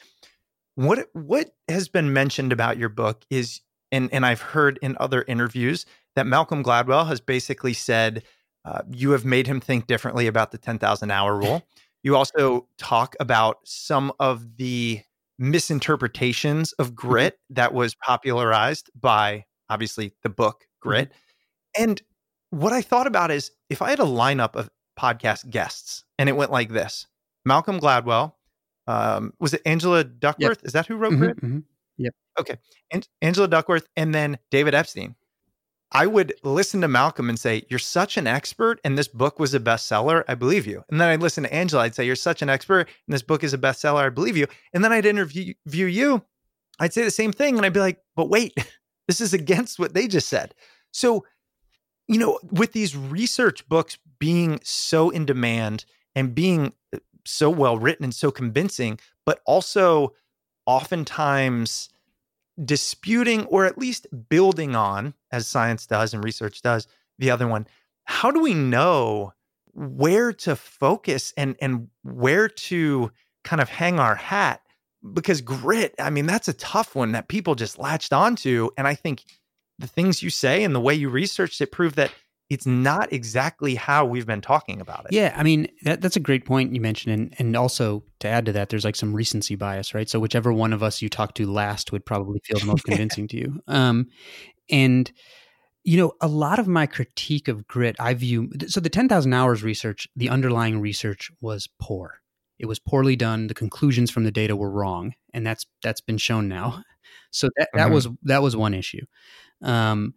what what has been mentioned about your book is, and and I've heard in other interviews that Malcolm Gladwell has basically said uh, you have made him think differently about the ten thousand hour rule. You also talk about some of the misinterpretations of grit that was popularized by obviously the book Grit. And what I thought about is if I had a lineup of podcast guests and it went like this Malcolm Gladwell, um, was it Angela Duckworth? Is that who wrote Mhm, Grit? mhm. Okay. And Angela Duckworth and then David Epstein. I would listen to Malcolm and say, You're such an expert, and this book was a bestseller. I believe you. And then I'd listen to Angela. I'd say, You're such an expert, and this book is a bestseller. I believe you. And then I'd interview you. I'd say the same thing. And I'd be like, But wait, this is against what they just said. So, you know, with these research books being so in demand and being uh, so well written and so convincing, but also oftentimes disputing or at least building on, as science does and research does, the other one. How do we know where to focus and and where to kind of hang our hat because grit, I mean, that's a tough one that people just latched onto. And I think the things you say and the way you researched it prove that it's not exactly how we've been talking about it. Yeah, I mean that, that's a great point you mentioned, and and also to add to that, there's like some recency bias, right? So whichever one of us you talk to last would probably feel the most convincing to you. Um, and you know, a lot of my critique of grit, I view so the ten thousand hours research, the underlying research was poor. It was poorly done. The conclusions from the data were wrong, and that's that's been shown now. So that, that mm-hmm. was that was one issue. Um,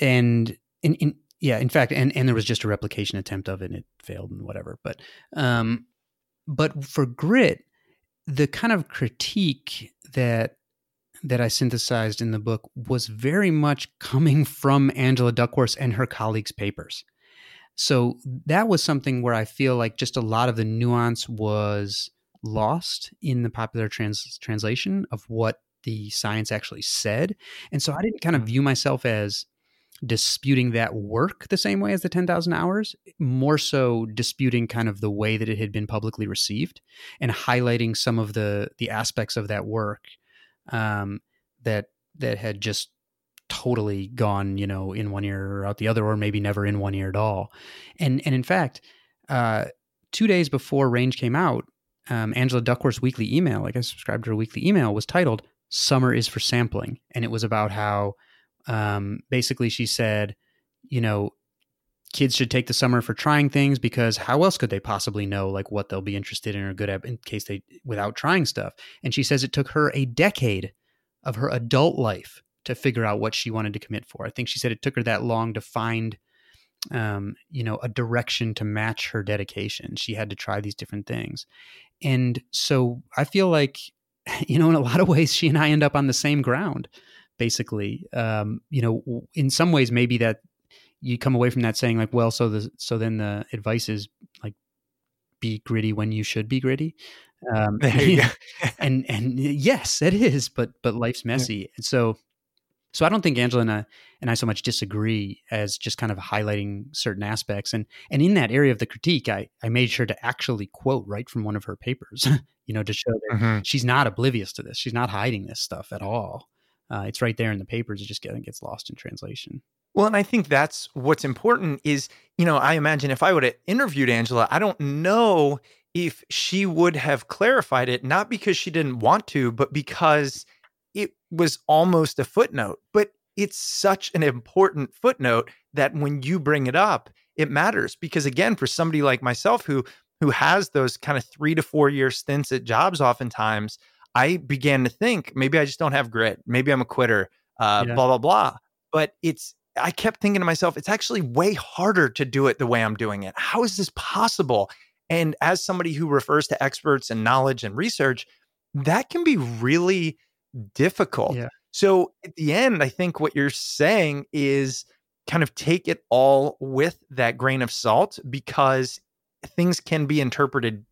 and in, in yeah, in fact, and and there was just a replication attempt of it, and it failed and whatever. But um, but for grit, the kind of critique that that I synthesized in the book was very much coming from Angela Duckworth and her colleagues' papers. So that was something where I feel like just a lot of the nuance was lost in the popular trans- translation of what the science actually said. And so I didn't kind of mm. view myself as disputing that work the same way as the 10,000 hours, more so disputing kind of the way that it had been publicly received and highlighting some of the the aspects of that work um, that that had just totally gone, you know, in one ear or out the other, or maybe never in one ear at all. And and in fact, uh, two days before Range came out, um, Angela Duckworth's weekly email, like I subscribed to her weekly email, was titled summer is for sampling. And it was about how um, basically she said, you know, kids should take the summer for trying things because how else could they possibly know like what they'll be interested in or good at in case they without trying stuff. And she says it took her a decade of her adult life to figure out what she wanted to commit for. I think she said it took her that long to find um, you know, a direction to match her dedication. She had to try these different things. And so I feel like you know, in a lot of ways, she and I end up on the same ground, basically. Um, you know, in some ways, maybe that you come away from that saying like, well, so the so then the advice is like, be gritty when you should be gritty. Um, and and yes, it is, but but life's messy, yeah. and so so I don't think Angela and I, and I so much disagree as just kind of highlighting certain aspects. And and in that area of the critique, I, I made sure to actually quote right from one of her papers, you know, to show that mm-hmm. she's not oblivious to this. She's not hiding this stuff at all. Uh, it's right there in the papers. It just gets, gets lost in translation. Well, and I think that's what's important is, you know, I imagine if I would have interviewed Angela, I don't know if she would have clarified it, not because she didn't want to, but because – it was almost a footnote, but it's such an important footnote that when you bring it up, it matters because again, for somebody like myself who who has those kind of 3 to 4 year stints at jobs oftentimes, I began to think maybe I just don't have grit, maybe I'm a quitter, uh, yeah. blah blah blah. But it's I kept thinking to myself, it's actually way harder to do it the way I'm doing it. How is this possible? And as somebody who refers to experts and knowledge and research, that can be really difficult. Yeah. So at the end, I think what you're saying is kind of take it all with that grain of salt because things can be interpreted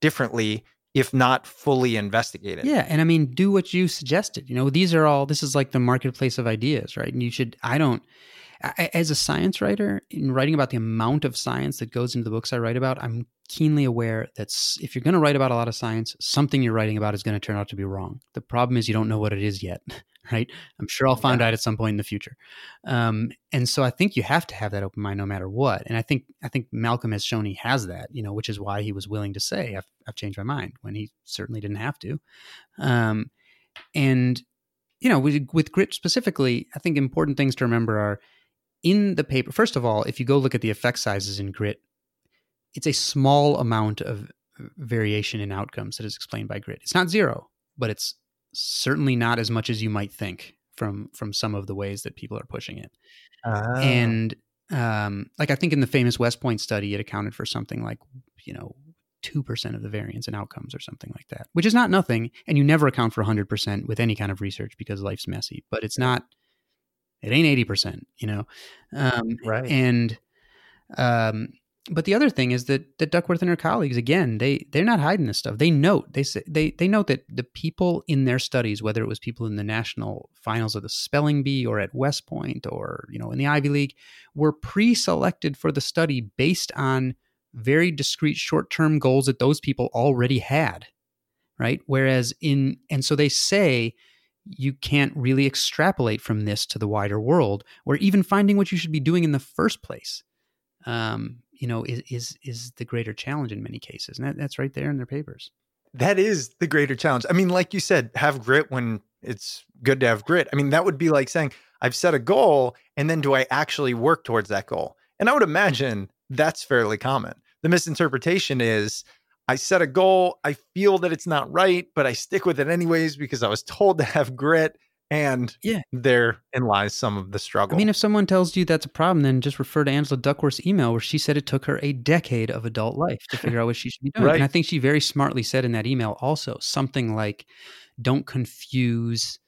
differently if not fully investigated. Yeah, and I mean do what you suggested. You know, these are all this is like the marketplace of ideas, right? And you should I don't as a science writer, in writing about the amount of science that goes into the books I write about, I'm keenly aware that if you're going to write about a lot of science, something you're writing about is going to turn out to be wrong. The problem is you don't know what it is yet, right? I'm sure I'll find yeah. out at some point in the future. Um, and so I think you have to have that open mind no matter what. And I think I think Malcolm has shown he has that, you know, which is why he was willing to say I've, I've changed my mind when he certainly didn't have to. Um, and you know, with, with grit specifically, I think important things to remember are in the paper, first of all, if you go look at the effect sizes in grit, it's a small amount of variation in outcomes that is explained by grit. It's not zero, but it's certainly not as much as you might think from from some of the ways that people are pushing it. Oh. And um, like I think in the famous West Point study, it accounted for something like you know two percent of the variance in outcomes or something like that, which is not nothing. And you never account for hundred percent with any kind of research because life's messy. But it's not it ain't 80%, you know? Um, right. And, um, but the other thing is that that Duckworth and her colleagues again they they're not hiding this stuff. They note they say they they note that the people in their studies, whether it was people in the national finals of the spelling bee or at West Point or you know in the Ivy League, were pre-selected for the study based on very discrete short-term goals that those people already had, right? Whereas in and so they say you can't really extrapolate from this to the wider world, or even finding what you should be doing in the first place. Um, you know, is is is the greater challenge in many cases, and that, that's right there in their papers. That is the greater challenge. I mean, like you said, have grit when it's good to have grit. I mean, that would be like saying, I've set a goal, and then do I actually work towards that goal? And I would imagine that's fairly common. The misinterpretation is I set a goal, I feel that it's not right, but I stick with it anyways because I was told to have grit. And yeah, therein lies some of the struggle. I mean, if someone tells you that's a problem, then just refer to Angela Duckworth's email where she said it took her a decade of adult life to figure out what she should be doing. right. And I think she very smartly said in that email also something like, "Don't confuse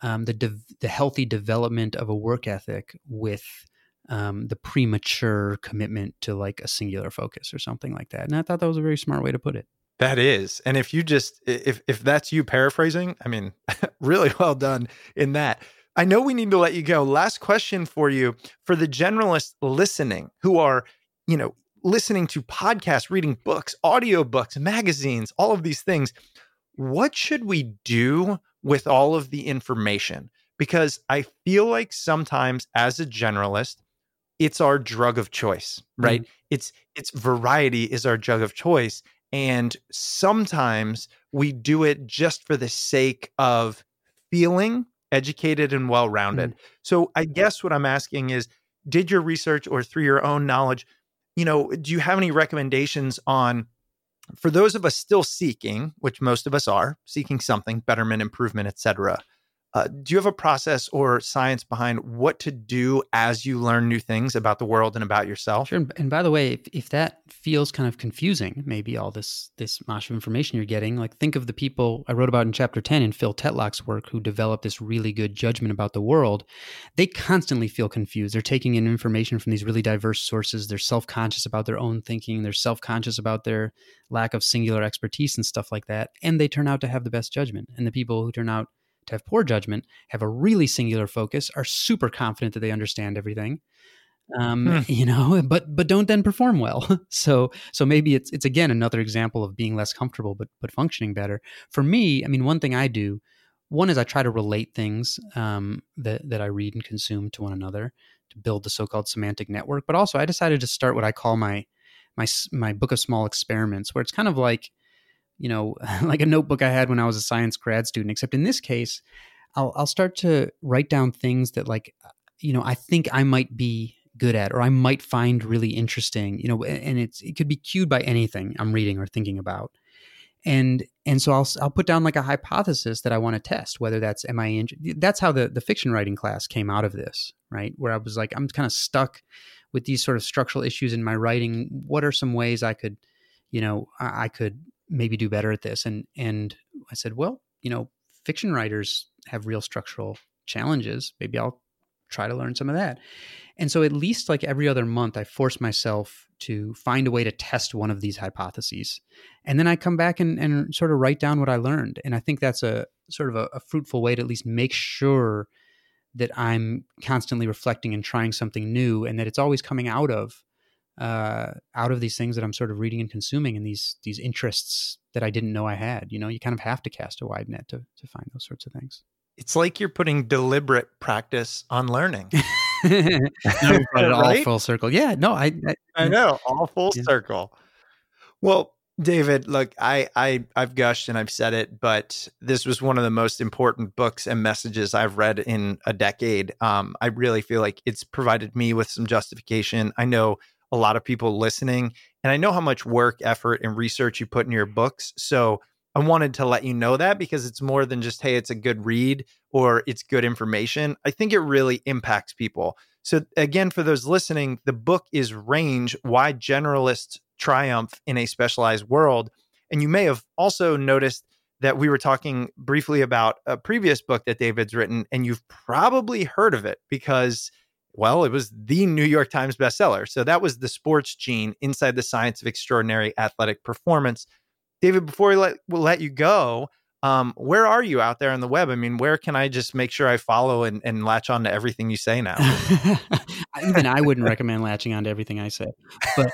um, the de- the healthy development of a work ethic with." Um, the premature commitment to like a singular focus or something like that. And I thought that was a very smart way to put it. That is. And if you just if if that's you paraphrasing, I mean, really well done in that. I know we need to let you go. Last question for you for the generalists listening who are, you know, listening to podcasts, reading books, audiobooks, magazines, all of these things. What should we do with all of the information? Because I feel like sometimes as a generalist, it's our drug of choice, right? Mm-hmm. It's it's variety is our drug of choice and sometimes we do it just for the sake of feeling educated and well rounded. Mm. So I guess what I'm asking is did your research or through your own knowledge, you know, do you have any recommendations on for those of us still seeking, which most of us are, seeking something, betterment, improvement, etc. Uh, do you have a process or science behind what to do as you learn new things about the world and about yourself? Sure. And by the way, if, if that feels kind of confusing, maybe all this this mosh of information you're getting, like think of the people I wrote about in chapter 10 in Phil Tetlock's work who developed this really good judgment about the world. They constantly feel confused. They're taking in information from these really diverse sources. They're self-conscious about their own thinking. They're self-conscious about their lack of singular expertise and stuff like that. And they turn out to have the best judgment. And the people who turn out have poor judgment, have a really singular focus, are super confident that they understand everything. Um, hmm. you know, but but don't then perform well. so so maybe it's it's again another example of being less comfortable but but functioning better. For me, I mean, one thing I do, one is I try to relate things um, that that I read and consume to one another to build the so-called semantic network. But also, I decided to start what I call my my my book of small experiments, where it's kind of like you know, like a notebook I had when I was a science grad student, except in this case, I'll, I'll start to write down things that like, uh, you know, I think I might be good at or I might find really interesting, you know, and it's, it could be cued by anything I'm reading or thinking about. And, and so I'll, I'll put down like a hypothesis that I want to test, whether that's, am I, in, that's how the, the fiction writing class came out of this, right? Where I was like, I'm kind of stuck with these sort of structural issues in my writing. What are some ways I could, you know, I, I could maybe do better at this. And and i said well you know fiction writers have real structural challenges. Maybe i'll try to learn some of that. And so at least like every other month i force myself to find a way to test one of these hypotheses. And then i come back and, and sort of write down what i learned. And i think that's a sort of a, a fruitful way to at least make sure that i'm constantly reflecting and trying something new and that it's always coming out of uh, out of these things that I'm sort of reading and consuming and these these interests that I didn't know I had. You know, you kind of have to cast a wide net to to find those sorts of things. It's like you're putting deliberate practice on learning. no, right? all full circle. Yeah, no, I I, I know all full yeah. circle. Well, David, look, I, I I've gushed and I've said it, but this was one of the most important books and messages I've read in a decade. Um, I really feel like it's provided me with some justification. I know a lot of people listening. And I know how much work, effort, and research you put in your books. So I wanted to let you know that because it's more than just, hey, it's a good read or it's good information. I think it really impacts people. So, again, for those listening, the book is Range Why Generalists Triumph in a Specialized World. And you may have also noticed that we were talking briefly about a previous book that David's written, and you've probably heard of it because well, it was the New York Times bestseller. So that was The Sports Gene Inside the Science of Extraordinary Athletic Performance. David, before we let, we'll let you go, um, where are you out there on the web? I mean, where can I just make sure I follow and, and latch on to everything you say now? Even I wouldn't recommend latching on to everything I say. But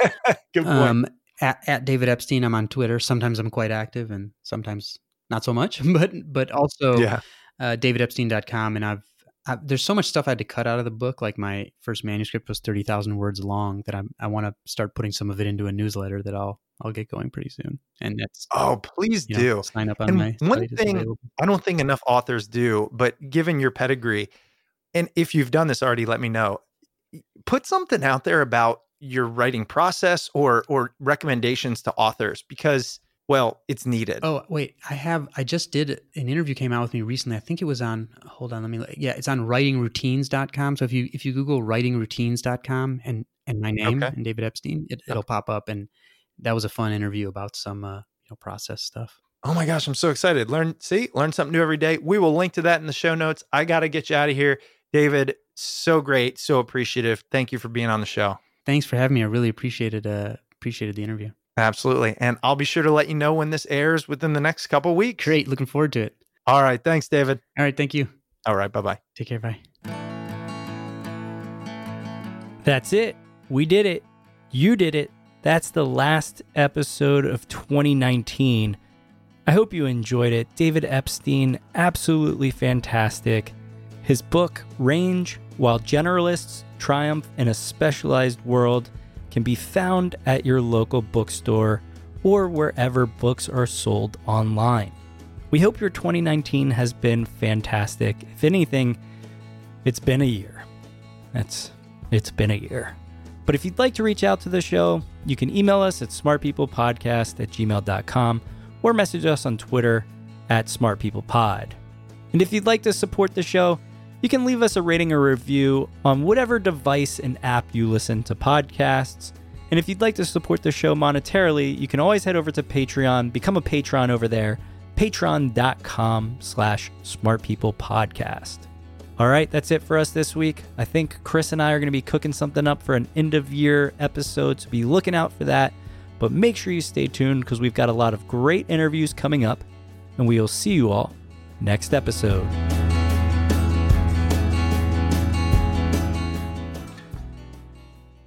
um, at, at David Epstein, I'm on Twitter. Sometimes I'm quite active and sometimes not so much. But but also yeah. uh, davidepstein.com. And I've, I've there's so much stuff I had to cut out of the book. Like my first manuscript was thirty thousand words long. That I'm, I want to start putting some of it into a newsletter that I'll I'll get going pretty soon. And that's Oh, please do. know, sign up on And my one thing- I don't think enough authors do, but given your pedigree, and if you've done this already, let me know. Put something out there about your writing process or or recommendations to authors because well, it's needed. Oh wait, I have. I just did an interview came out with me recently. I think it was on. Hold on, let me. Yeah, it's on writingroutines.com. So if you if you Google writingroutines.com and and my name Okay. and David Epstein, it, it'll pop up. And that was a fun interview about some uh, you know process stuff. Oh my gosh, I'm so excited. Learn, see, learn something new every day. We will link to that in the show notes. I got to get you out of here. David, so great, so appreciative. Thank you for being on the show. Thanks for having me. I really appreciated uh appreciated the interview. Absolutely. And I'll be sure to let you know when this airs within the next couple weeks. Great, looking forward to it. All right. Thanks, David. All right, thank you. All right. Bye bye. Take care. Bye. That's it. We did it. You did it. That's the last episode of 2019. I hope you enjoyed it. David Epstein, absolutely fantastic. His book, Range Why Generalists Triumph in a Specialized World, can be found at your local bookstore or wherever books are sold online. We hope your 2019 has been fantastic. If anything, it's been a year. That's it's been a year. But if you'd like to reach out to the show, you can email us at smartpeoplepodcast at gmail.com or message us on Twitter at smartpeoplepod. And if you'd like to support the show, you can leave us a rating or review on whatever device and app you listen to podcasts. And if you'd like to support the show monetarily, you can always head over to Patreon, become a patron over there, patreon.com slash smartpeoplepodcast. All right, that's it for us this week. I think Chris and I are going to be cooking something up for an end of year episode, so be looking out for that. But make sure you stay tuned because we've got a lot of great interviews coming up, and we will see you all next episode.